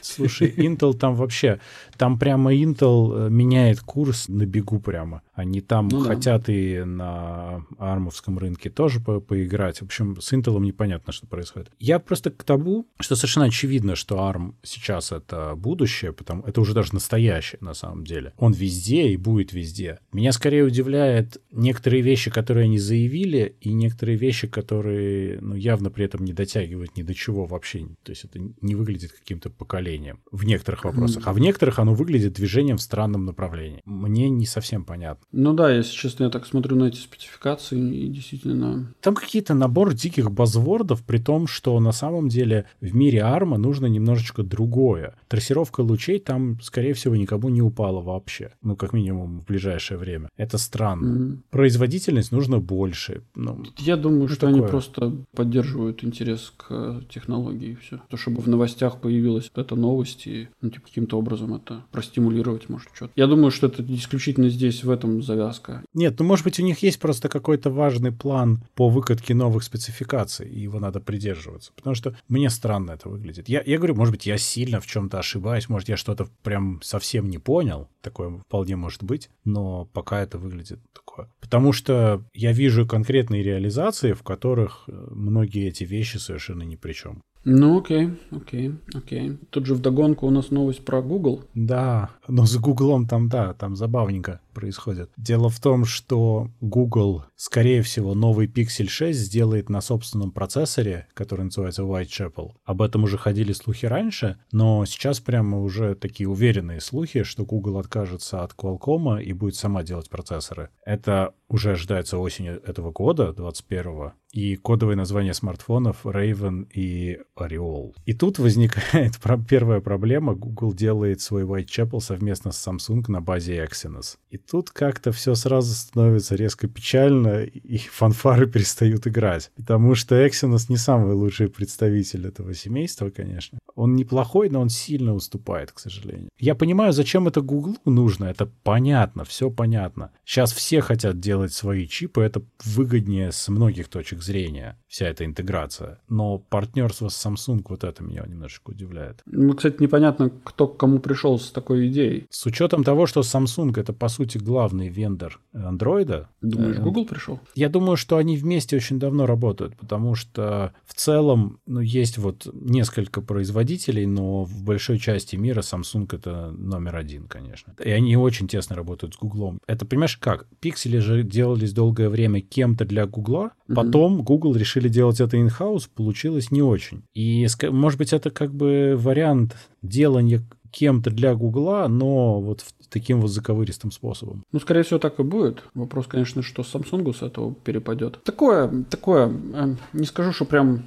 слушай, Intel там вообще, там прямо Intel э, меняет курс на бегу прямо. Они там ну, хотят да. и на армовском рынке тоже по поиграть. В общем, с Intel непонятно, что происходит. Я просто к тому, что совершенно очевидно, что ARM сейчас это будущее, потому это уже даже настоящее на самом деле. Он везде и будет везде. Меня скорее удивляет некоторые вещи, которые они заявили, и некоторые вещи, которые ну, явно при этом не дотягивают ни до чего вообще. То есть это не выглядит каким-то поколением в некоторых вопросах. А в некоторых оно выглядит движением в странном направлении. Мне не совсем понятно. Ну да, если честно, я так смотрю на эти спецификации и действительно... Там какие-то набор диких базвордов, при том, что на самом деле в мире арма нужно немножечко другое. Трассировка лучей там, скорее всего, никому не упала вообще. Ну, как минимум, в ближайшее время. Это странно. Mm-hmm. Производительность нужно больше. Ну, я думаю, что такое? они просто поддерживают интерес к технологии и все. То, чтобы в новостях появилась эта новость и ну, типа, каким-то образом это простимулировать, может, что-то. Я думаю, что это исключительно здесь, в этом завязка. Нет, ну может быть у них есть просто какой-то важный план по выкатке новых спецификаций, и его надо придерживаться. Потому что мне странно это выглядит. Я, я говорю, может быть, я сильно в чем-то ошибаюсь, может, я что-то прям совсем не понял, такое вполне может быть, но пока это выглядит плохо. Потому что я вижу конкретные реализации, в которых э, многие эти вещи совершенно ни при чем. Ну, окей, окей, окей. Тут же вдогонку у нас новость про Google. Да, но с Гуглом там, да, там забавненько происходит. Дело в том, что Google, скорее всего, новый Pixel 6 сделает на собственном процессоре, который называется Whitechapel. Об этом уже ходили слухи раньше, но сейчас прямо уже такие уверенные слухи, что Google откажется от Qualcomm и будет сама делать процессоры. Это уже ожидается осенью этого года, 21 и кодовые названия смартфонов Raven и Oriole. И тут возникает первая проблема. Google делает свой Whitechapel совместно с Samsung на базе Exynos. И тут как-то все сразу становится резко печально, и фанфары перестают играть. Потому что Exynos не самый лучший представитель этого семейства, конечно. Он неплохой, но он сильно уступает, к сожалению. Я понимаю, зачем это Google нужно. Это понятно, все понятно. Сейчас все хотят делать свои чипы, это выгоднее с многих точек зрения, вся эта интеграция. Но партнерство с Samsung, вот это меня немножечко удивляет. Ну, кстати, непонятно, кто к кому пришел с такой идеей. С учетом того, что Samsung это, по сути, главный вендор Android. Думаешь, э, Google пришел? Я думаю, что они вместе очень давно работают, потому что в целом, ну, есть вот несколько производителей, но в большой части мира Samsung это номер один, конечно. И они очень тесно работают с Google. Это, понимаешь, как? Пиксели же делались долгое время кем-то для Google, потом Google решили делать это in-house, получилось не очень. И, может быть, это как бы вариант делания кем-то для Гугла, но вот таким вот заковыристым способом. Ну, скорее всего, так и будет. Вопрос, конечно, что Samsung с этого перепадет. Такое, такое, э, не скажу, что прям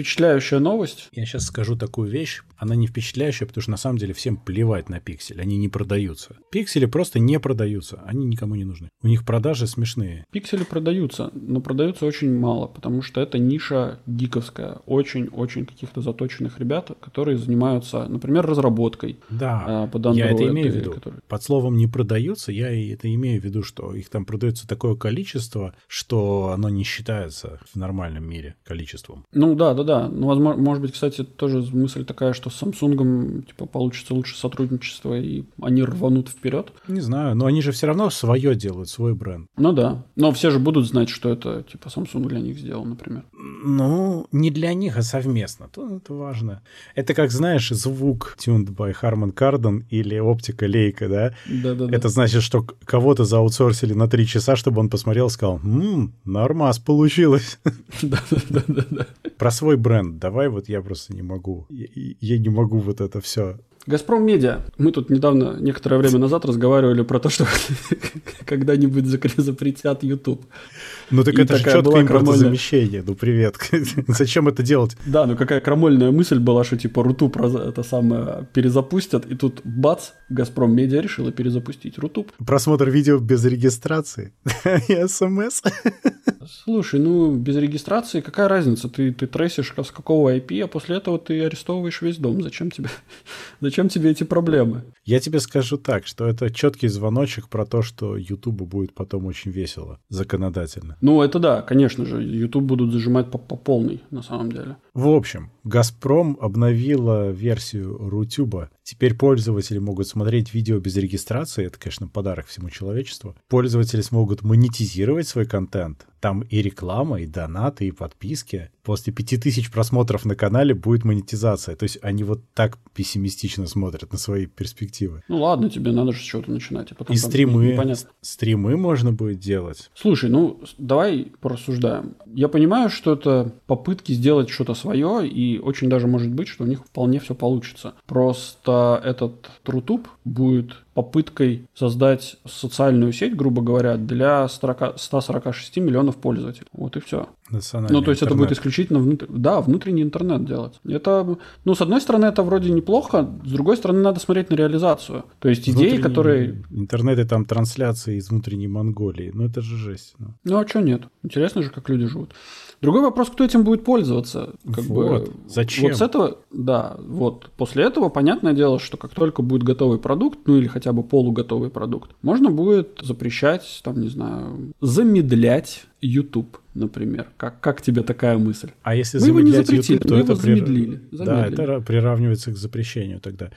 впечатляющая новость. Я сейчас скажу такую вещь. Она не впечатляющая, потому что на самом деле всем плевать на пиксель. Они не продаются. Пиксели просто не продаются. Они никому не нужны. У них продажи смешные. Пиксели продаются, но продаются очень мало, потому что это ниша гиковская. Очень-очень каких-то заточенных ребят, которые занимаются, например, разработкой. Да, а, под Android, я это имею в виду. Которые... Под словом «не продаются» я это имею в виду, что их там продается такое количество, что оно не считается в нормальном мире количеством. Ну да, да, да. Ну, возможно, может быть, кстати, тоже мысль такая, что с Samsung типа получится лучше сотрудничество, и они рванут вперед. Не знаю, но они же все равно свое делают, свой бренд. Ну да. Но все же будут знать, что это типа Samsung для них сделал, например. Ну, не для них, а совместно. То это важно. Это как, знаешь, звук tuned by Harman Kardon или оптика лейка, да? Да-да-да. Это значит, что кого-то заутсорсили на три часа, чтобы он посмотрел и сказал, «Ммм, нормас получилось». Да-да-да. Про свой бренд давай, вот я просто не могу. Я, я не могу вот это все Газпром Медиа. Мы тут недавно, некоторое время назад разговаривали про то, что когда-нибудь запретят YouTube. Ну так и это же четкое импортозамещение. Ну привет. Зачем это делать? Да, ну какая крамольная мысль была, что типа Рутуб это самое перезапустят, и тут бац, Газпром Медиа решила перезапустить Рутуб. Просмотр видео без регистрации и смс. Слушай, ну без регистрации какая разница? Ты, ты трейсишь с какого IP, а после этого ты арестовываешь весь дом. Зачем тебе, зачем тебе эти проблемы? Я тебе скажу так, что это четкий звоночек про то, что Ютубу будет потом очень весело законодательно. Ну, это да, конечно же. YouTube будут зажимать по, по полной, на самом деле. В общем, Газпром обновила версию Рутюба. Теперь пользователи могут смотреть видео без регистрации. Это, конечно, подарок всему человечеству. Пользователи смогут монетизировать свой контент. Там и реклама, и донаты, и подписки. После 5000 просмотров на канале будет монетизация. То есть они вот так пессимистично смотрят на свои перспективы. Ну ладно, тебе надо же с чего-то начинать. А потом и стримы. Непонятно. Стримы можно будет делать. Слушай, ну давай порассуждаем. Я понимаю, что это попытки сделать что-то свое, и очень даже может быть, что у них вполне все получится. Просто этот Трутуб будет попыткой создать социальную сеть, грубо говоря, для 40, 146 миллионов пользователей. Вот и все. Ну, то есть интернет. это будет исключительно внутр... да, внутренний интернет делать. Это, ну, с одной стороны, это вроде неплохо, с другой стороны, надо смотреть на реализацию. То есть идеи, внутренний... которые... Интернеты там трансляции из внутренней Монголии. Ну, это же жесть. Ну, ну а что нет? Интересно же, как люди живут. Другой вопрос, кто этим будет пользоваться. Как вот. бы, Зачем? Вот с этого, да, вот. После этого, понятное дело, что как только будет готовый продукт, ну или хотя бы полуготовый продукт, можно будет запрещать, там, не знаю, замедлять YouTube, например. Как, как тебе такая мысль? А если мы замедлять его не запретили, YouTube, то это его замедлили, замедлили. Да, это приравнивается к запрещению тогда.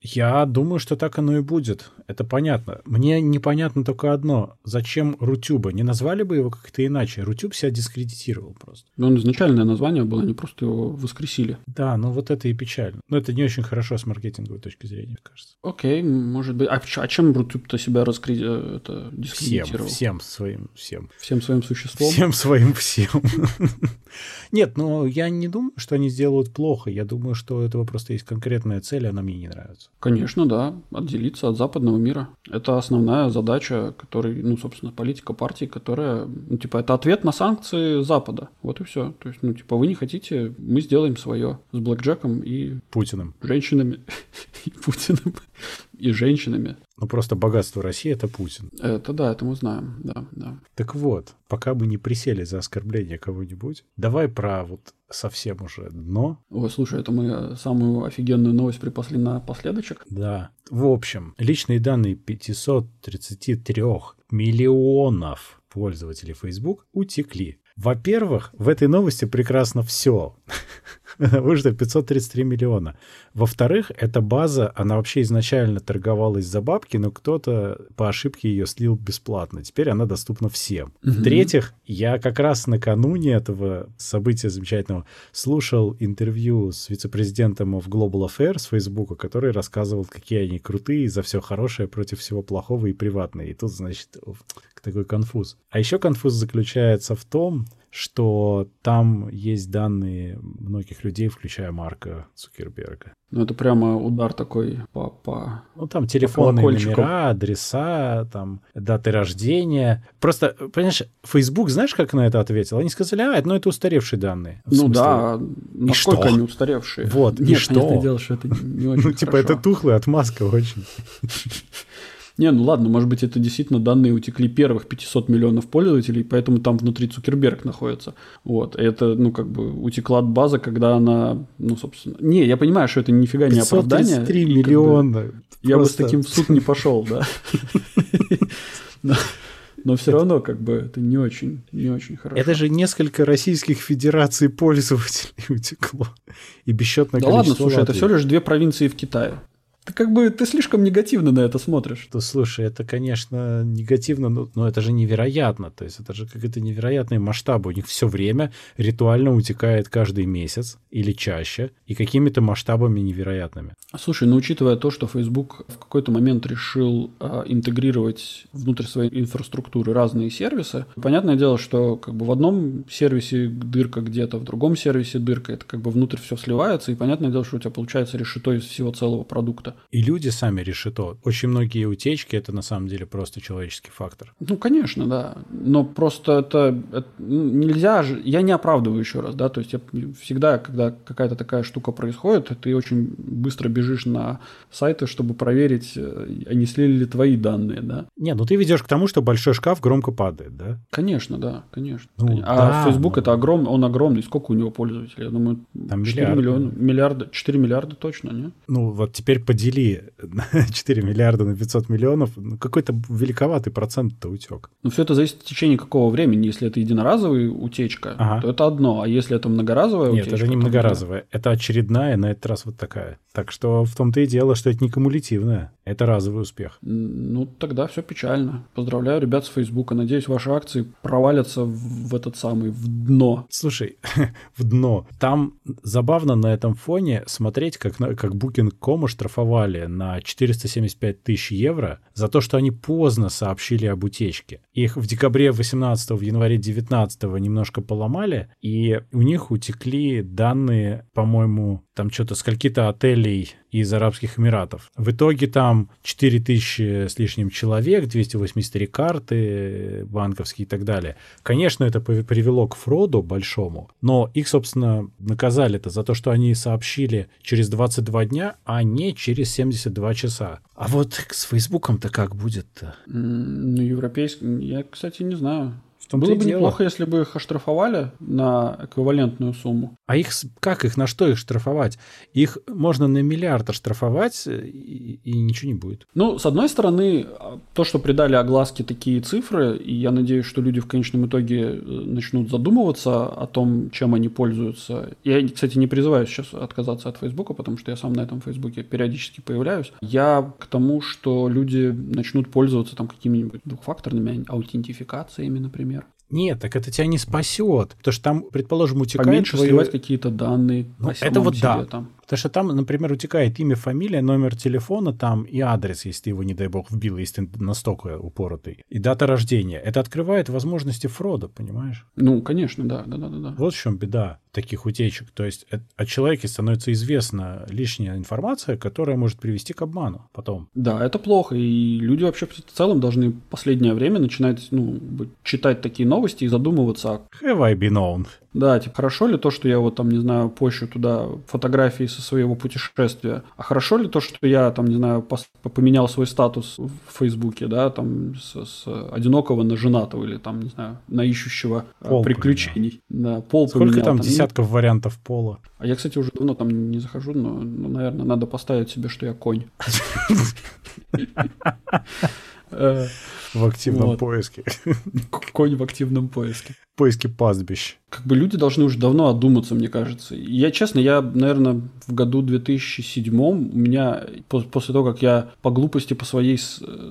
Я думаю, что так оно и будет. Это понятно. Мне непонятно только одно. Зачем Рутюба? Не назвали бы его как-то иначе? Рутюб себя дискредитировал просто. Но он изначальное название было, они просто его воскресили. Да, ну вот это и печально. Но это не очень хорошо с маркетинговой точки зрения, мне кажется. Окей, может быть. А, а чем Рутюб-то себя раскри... Э, это дискредитировал? Всем, всем своим, всем. Всем своим существом? Всем своим всем. Нет, но я не думаю, что они сделают плохо. Я думаю, что у этого просто есть конкретная цель, она мне не нравится. Конечно, да. Отделиться от западного мира. Это основная задача, которой, ну, собственно, политика партии, которая, ну, типа, это ответ на санкции Запада. Вот и все. То есть, ну, типа, вы не хотите, мы сделаем свое с Блэк Джеком и... Путиным. Женщинами. и Путиным. И женщинами. Ну, просто богатство России — это Путин. Это да, это мы знаем, да, да. Так вот, пока мы не присели за оскорбление кого-нибудь, давай про вот совсем уже дно. Ой, слушай, это мы самую офигенную новость припасли на последочек. Да. В общем, личные данные 533 миллионов пользователей Facebook утекли. Во-первых, в этой новости прекрасно все. Вышло 533 миллиона. Во-вторых, эта база, она вообще изначально торговалась за бабки, но кто-то по ошибке ее слил бесплатно. Теперь она доступна всем. В-третьих, я как раз накануне этого события замечательного слушал интервью с вице-президентом в Global Affairs Facebook, который рассказывал, какие они крутые за все хорошее против всего плохого и приватное. И тут, значит, такой конфуз. А еще конфуз заключается в том, что там есть данные многих людей, включая Марка Цукерберга. Ну, это прямо удар такой по... по ну, там телефонные по номера, адреса, там, даты рождения. Просто, понимаешь, Facebook, знаешь, как на это ответил? Они сказали, а, ну, это устаревшие данные. В ну смысле, да, насколько что? они устаревшие? Вот, Нет, и что? дело, что это не очень Ну, типа, это тухлая отмазка очень. Не, ну ладно, может быть, это действительно данные утекли первых 500 миллионов пользователей, поэтому там внутри Цукерберг находится. Вот. Это, ну, как бы утекла от базы, когда она, ну, собственно... Не, я понимаю, что это нифига не оправдание. 533 миллиона. Как бы, я бы с таким в суд не пошел, да. Но все равно, как бы, это не очень, не очень хорошо. Это же несколько российских федераций пользователей утекло. И бесчетное да количество ладно, слушай, это все лишь две провинции в Китае. Ты как бы ты слишком негативно на это смотришь. То слушай, это, конечно, негативно, но, но это же невероятно. То есть это же какие-то невероятные масштабы. У них все время ритуально утекает каждый месяц или чаще, и какими-то масштабами невероятными. Слушай, ну учитывая то, что Facebook в какой-то момент решил а, интегрировать внутрь своей инфраструктуры разные сервисы, понятное дело, что как бы в одном сервисе дырка где-то, в другом сервисе дырка, это как бы внутрь все сливается, и понятное дело, что у тебя получается решето из всего целого продукта. И люди сами решето. Очень многие утечки это на самом деле просто человеческий фактор. Ну, конечно, да. Но просто это, это ну, нельзя же. Я не оправдываю еще раз, да. То есть я всегда, когда какая-то такая штука происходит, ты очень быстро бежишь на сайты, чтобы проверить, э, а не слили ли твои данные, да. Не, ну ты ведешь к тому, что большой шкаф громко падает, да? Конечно, да, конечно. Ну, а да, Facebook но... это огромный, он огромный. Сколько у него пользователей? Я думаю, Там 4 миллиарды. миллиона, миллиарда, 4 миллиарда точно, не? Ну, вот теперь подели подели 4 миллиарда на 500 миллионов, ну, какой-то великоватый процент-то утек. Ну, все это зависит от течения какого времени. Если это единоразовая утечка, ага. то это одно. А если это многоразовая Нет, утечка... Нет, это не многоразовая. Да. Это очередная, на этот раз вот такая. Так что в том-то и дело, что это не кумулятивная. Это разовый успех. Ну, тогда все печально. Поздравляю ребят с Фейсбука. Надеюсь, ваши акции провалятся в этот самый, в дно. Слушай, в дно. Там забавно на этом фоне смотреть, как, как Booking.com оштрафовали на 475 тысяч евро за то, что они поздно сообщили об утечке. Их в декабре 18 в январе 19 немножко поломали, и у них утекли данные, по-моему, там что-то скольки-то отелей из Арабских Эмиратов. В итоге там 4000 с лишним человек, 283 карты банковские и так далее. Конечно, это привело к фроду большому, но их, собственно, наказали-то за то, что они сообщили через 22 дня, а не через 72 часа. А вот с Фейсбуком-то как будет-то? Ну, европейский... Я, кстати, не знаю. Было бы дело. неплохо, если бы их оштрафовали на эквивалентную сумму. А их как их, на что их штрафовать? Их можно на миллиард оштрафовать, и, и ничего не будет. Ну, с одной стороны, то, что придали огласке такие цифры, и я надеюсь, что люди в конечном итоге э, начнут задумываться о том, чем они пользуются. Я, кстати, не призываю сейчас отказаться от Фейсбука, потому что я сам на этом Фейсбуке периодически появляюсь. Я к тому, что люди начнут пользоваться там какими-нибудь двухфакторными аутентификациями, например. Нет, так это тебя не спасет. Потому что там, предположим, утекает... Поменьше сливать какие-то данные ну, Это вот да. Там. Потому что там, например, утекает имя, фамилия, номер телефона там и адрес, если ты его, не дай бог, вбил, если ты настолько упоротый. И дата рождения. Это открывает возможности фрода, понимаешь? Ну, конечно, да. да, да, да. Вот в чем беда таких утечек. То есть о человеке становится известна лишняя информация, которая может привести к обману потом. Да, это плохо. И люди вообще в целом должны в последнее время начинать ну, читать такие новости и задумываться. Have I been known? Да, типа, хорошо ли то, что я вот там, не знаю, пощу туда фотографии со своего путешествия, а хорошо ли то, что я там, не знаю, поменял свой статус в Фейсбуке, да, там с, с одинокого на женатого или там, не знаю, на ищущего э, пол приключений. Поменял. Да, пол Сколько поменял, там, там десятков ну... вариантов пола? А я, кстати, уже давно там не захожу, но, но наверное, надо поставить себе, что я конь. В активном поиске. Конь в активном поиске. Поиске пастбищ как бы люди должны уже давно одуматься, мне кажется. Я, честно, я, наверное, в году 2007 у меня, после того, как я по глупости по своей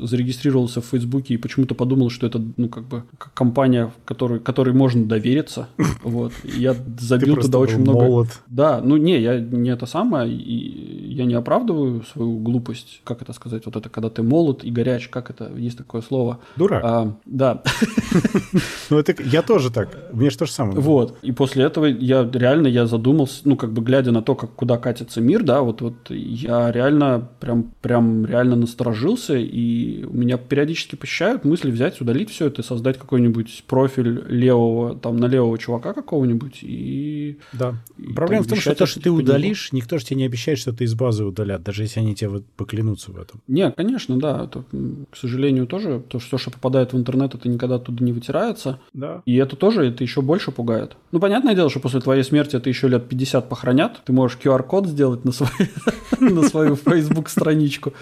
зарегистрировался в Фейсбуке и почему-то подумал, что это, ну, как бы, компания, которой, которой можно довериться, вот, я забил туда очень много... Молод. Да, ну, не, я не это самое, и я не оправдываю свою глупость, как это сказать, вот это, когда ты молод и горяч, как это, есть такое слово. Дурак. А, да. Ну, это я тоже так, мне же то же самое. Вот. И после этого я реально я задумался, ну, как бы глядя на то, как куда катится мир, да, вот, вот я реально прям, прям реально насторожился, и у меня периодически посещают мысли взять, удалить все это, создать какой-нибудь профиль левого, там, на левого чувака какого-нибудь, и... Да. И, Проблема там, в том, что то, что ты удалишь, него. никто же тебе не обещает, что ты из базы удалят, даже если они тебе поклянутся в этом. Не, конечно, да. Это, к сожалению, тоже то, что, что попадает в интернет, это никогда оттуда не вытирается. Да. И это тоже, это еще больше пугает. Ну, понятное дело, что после твоей смерти это еще лет 50 похоронят. Ты можешь QR-код сделать на, свою Facebook-страничку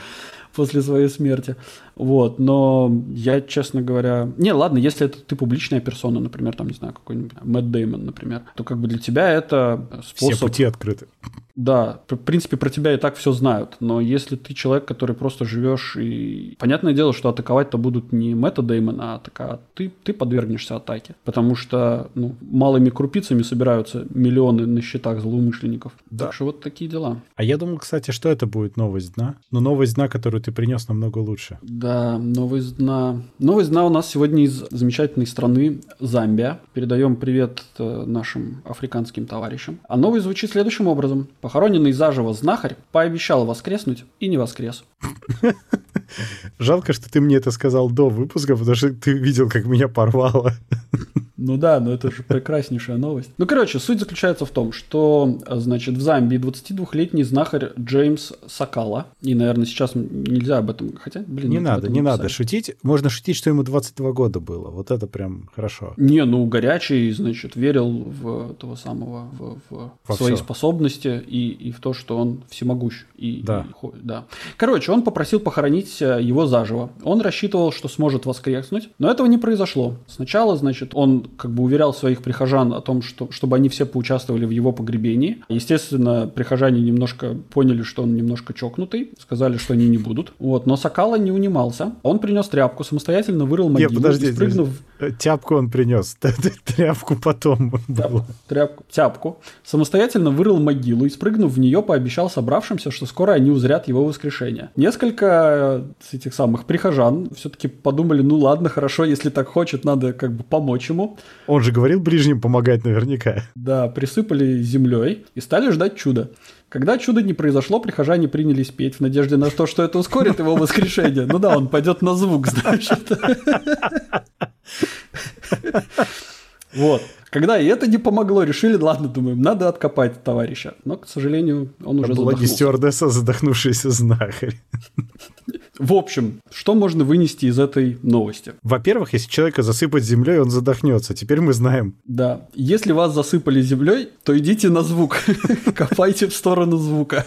после своей смерти. Вот, но я, честно говоря... Не, ладно, если это ты публичная персона, например, там, не знаю, какой-нибудь Мэтт Деймон, например, то как бы для тебя это способ... Все пути открыты. Да, в принципе, про тебя и так все знают, но если ты человек, который просто живешь и... Понятное дело, что атаковать-то будут не Мэтта Деймона, а атака... ты, ты подвергнешься атаке, потому что ну, малыми крупицами собираются миллионы на счетах злоумышленников. Да. Так что вот такие дела. А я думал, кстати, что это будет новость дна, но новость дна, которую ты принес, намного лучше. Да, новость дна. Новость дна у нас сегодня из замечательной страны Замбия. Передаем привет э, нашим африканским товарищам. А новость звучит следующим образом. Похороненный заживо знахарь пообещал воскреснуть и не воскрес. Жалко, что ты мне это сказал до выпуска, потому что ты видел, как меня порвало. Ну да, но это же прекраснейшая новость. Ну, короче, суть заключается в том, что, значит, в Замбии 22-летний знахарь Джеймс Сакала, и, наверное, сейчас нельзя об этом, хотя, блин... Не надо, не надо шутить. Можно шутить, что ему 22 года было. Вот это прям хорошо. Не, ну, горячий, значит, верил в того самого, в, в, в свои все. способности и, и в то, что он всемогущ. И, да. И, да. Короче, он попросил похоронить э, его заживо. Он рассчитывал, что сможет воскреснуть, но этого не произошло. Сначала, значит, он как бы уверял своих прихожан о том, что, чтобы они все поучаствовали в его погребении. Естественно, прихожане немножко поняли, что он немножко чокнутый, сказали, что они не будут. Вот, но Сакала не унимался. Он принес тряпку, самостоятельно вырыл могилу, Нет, подожди, спрыгнув... Э, тяпку он принес, тряпку потом было. Тряпку, тяпку. Самостоятельно вырыл могилу и, спрыгнув в нее, пообещал собравшимся, что скоро они узрят его воскрешение. Несколько с этих самых прихожан все-таки подумали, ну ладно, хорошо, если так хочет, надо как бы помочь ему. Он же говорил ближним помогать наверняка. Да, присыпали землей и стали ждать чуда. Когда чудо не произошло, прихожане принялись петь в надежде на то, что это ускорит его воскрешение. Ну да, он пойдет на звук, значит. Вот. Когда и это не помогло, решили, ладно, думаем, надо откопать товарища. Но, к сожалению, он уже задохнулся. не стюардесса, а задохнувшийся знахарь. В общем, что можно вынести из этой новости? Во-первых, если человека засыпать землей, он задохнется. Теперь мы знаем. Да. Если вас засыпали землей, то идите на звук. Копайте в сторону звука.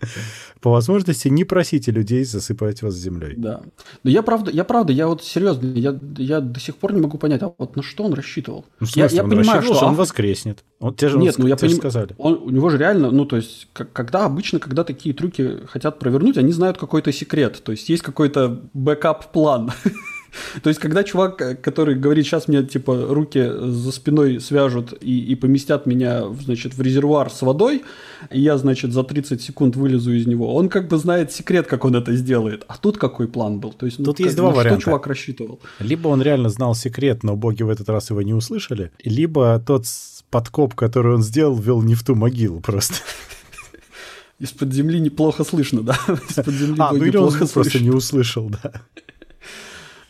По возможности не просите людей засыпать вас землей. Да. Но я правда, я правда, я вот серьезно, я, я до сих пор не могу понять, а вот на что он рассчитывал? Ну, в смысле, я, я он понимаю, что он воскреснет. Он, те же Нет, он, ну я поним- сказали. Он, у него же реально, ну то есть, как- когда обычно, когда такие трюки хотят провернуть, они знают какой-то секрет, то есть есть какой-то backup-план. То есть, когда чувак, э, который говорит, сейчас мне, типа, руки за спиной свяжут и, и поместят меня, значит, в резервуар с водой, и я, значит, за 30 секунд вылезу из него, он как бы знает секрет, как он это сделает. А тут какой план был? То есть, ну, Тут как- есть два на варианта. что чувак рассчитывал? Либо он реально знал секрет, но боги в этот раз его не услышали, либо тот подкоп, который он сделал, вел не в ту могилу просто. Из-под земли неплохо слышно, да? Из-под земли А, ну или он просто не услышал, да.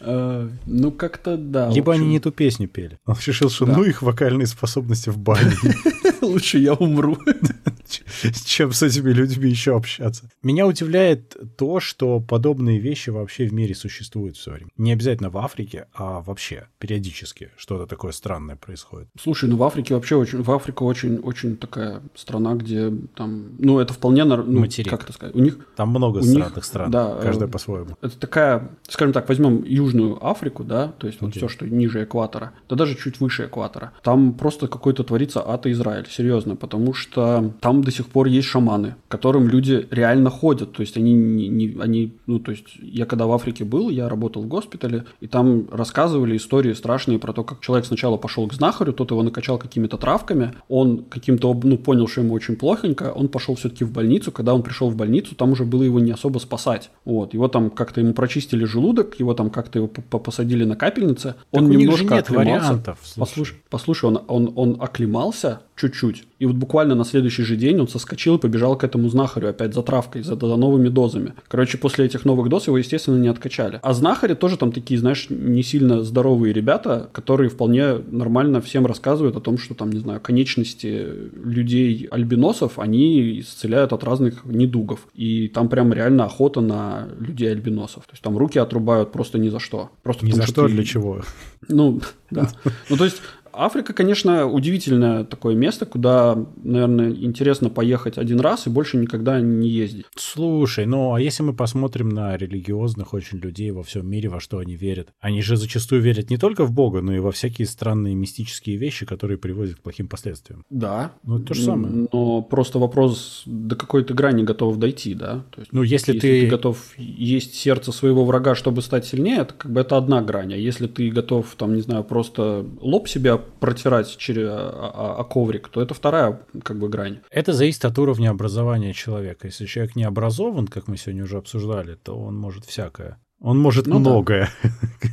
Э, Ну, как-то да. Либо они общем. не ту песню пели. Он решил, что Да. ну их вокальные способности в бане. Лучше я умру. чем с этими людьми еще общаться. Меня удивляет то, что подобные вещи вообще в мире существуют все время. Не обязательно в Африке, а вообще периодически что-то такое странное происходит. Слушай, ну в Африке вообще очень, в Африка очень, очень такая страна, где там, ну это вполне, ну, Материк. как это сказать, у них Там много У них, странных стран, да, каждая э, по-своему. это такая, скажем так, возьмем Южную Африку, да, то есть вот Окей. все, что ниже экватора, да даже чуть выше экватора. Там просто какой-то творится ад и Израиль, серьезно, потому что там до сих пор есть шаманы, к которым люди реально ходят, то есть они не, не- они, ну то есть я когда в Африке был, я работал в госпитале, и там рассказывали истории страшные про то, как человек сначала пошел к знахарю, тот его накачал какими-то травками, он каким-то, ну понял, что ему очень плохонько, он пошел все-таки в больницу, когда он пришел в больницу, там уже было его не особо спасать, вот, его там как-то ему прочистили желудок, его там как-то его п- п- посадили на капельнице, он Так же немножко оклемался. слушай. Послушай, послушай, он, он, он оклемался чуть-чуть, и вот буквально на следующий же день он соскочил и побежал к этому знахарю опять за травкой, за, за новыми дозами. Короче, после этих новых доз его, естественно, не откачали. А знахари тоже там такие, знаешь, не сильно здоровые ребята, которые вполне нормально всем рассказывают о том, что там, не знаю, конечности людей альбиносов, они исцеляют от разных недугов. И там прям реально охота на людей альбиносов. То есть там руки отрубают просто ни за что. Просто Ни потому за что, ты- для чего. ну, да. Ну, то есть Африка, конечно, удивительное такое место, куда, наверное, интересно поехать один раз и больше никогда не ездить. Слушай, ну а если мы посмотрим на религиозных очень людей во всем мире, во что они верят? Они же зачастую верят не только в Бога, но и во всякие странные мистические вещи, которые приводят к плохим последствиям. Да. Ну, это то же самое. Но просто вопрос, до какой ты грани готов дойти, да? То есть, Ну, если, если ты... ты готов есть сердце своего врага, чтобы стать сильнее, это как бы это одна грань. А если ты готов, там, не знаю, просто лоб себя протирать через а, а- а коврик, то это вторая как бы грань. Это зависит от уровня образования человека. Если человек не образован, как мы сегодня уже обсуждали, то он может всякое. Он может Ну да. многое.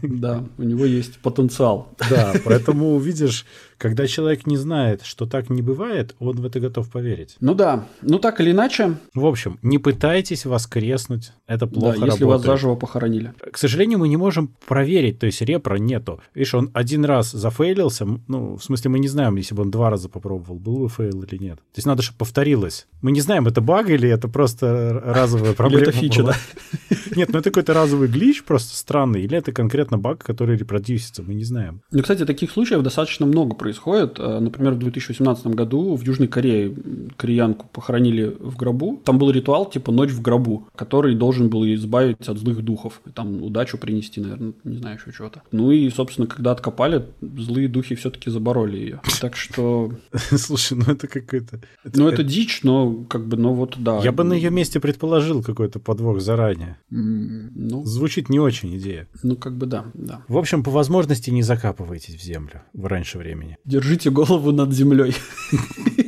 Да, у него есть потенциал. Да, поэтому увидишь, когда человек не знает, что так не бывает, он в это готов поверить. Ну да, ну так или иначе, В общем, не пытайтесь воскреснуть, это плохо да, если вас работает. заживо похоронили. К сожалению, мы не можем проверить, то есть репра нету. Видишь, он один раз зафейлился, ну, в смысле, мы не знаем, если бы он два раза попробовал, был бы фейл или нет. То есть надо, чтобы повторилось. Мы не знаем, это баг или это просто разовая проблема. это фича, была. Нет, ну это какой-то разовый glitch просто странный, или это конкретно баг, который репродюсится, мы не знаем. Ну, кстати, таких случаев достаточно много происходит. Э, Например, в 2018 году в Южной Корее кореянку похоронили в гробу. Там был ритуал типа «Ночь в гробу», который должен был избавить от злых духов. Там удачу принести, наверное, не знаю, еще чего-то. Ну и, собственно, когда откопали, злые духи все-таки забороли ее. Так что, Слушай, ну это какой-то... ну это дичь, но как бы, ну вот да. Я бы на ее месте предположил какой-то подвох заранее. Ну, Звучит не очень идея. ну как бы да, да. В общем, по возможности не закапывайтесь в землю в раньше времени. Держите голову над землей.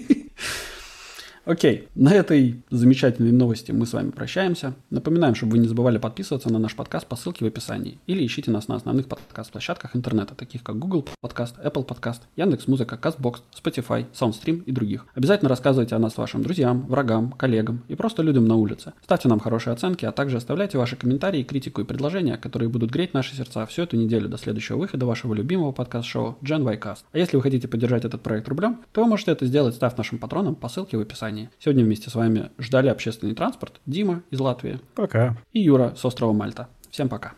Окей, на этой замечательной новости мы с вами прощаемся. Напоминаем, чтобы вы не забывали подписываться на наш подкаст по ссылке в описании. Или ищите нас на основных подкаст-площадках интернета, таких как Google Подкаст, Apple Подкаст, Яндекс.Музыка, Castbox, Spotify, Soundstream и других. Обязательно рассказывайте о нас вашим друзьям, врагам, коллегам и просто людям на улице. Ставьте нам хорошие оценки, а также оставляйте ваши комментарии, критику и предложения, которые будут греть наши сердца всю эту неделю до следующего выхода вашего любимого подкаст-шоу Gen Y Cast. А если вы хотите поддержать этот проект рублем, то вы можете это сделать, став нашим патроном по ссылке в описании. Описании. Сегодня вместе с вами ждали общественный транспорт Дима из Латвии. Пока. И Юра с острова Мальта. Всем пока.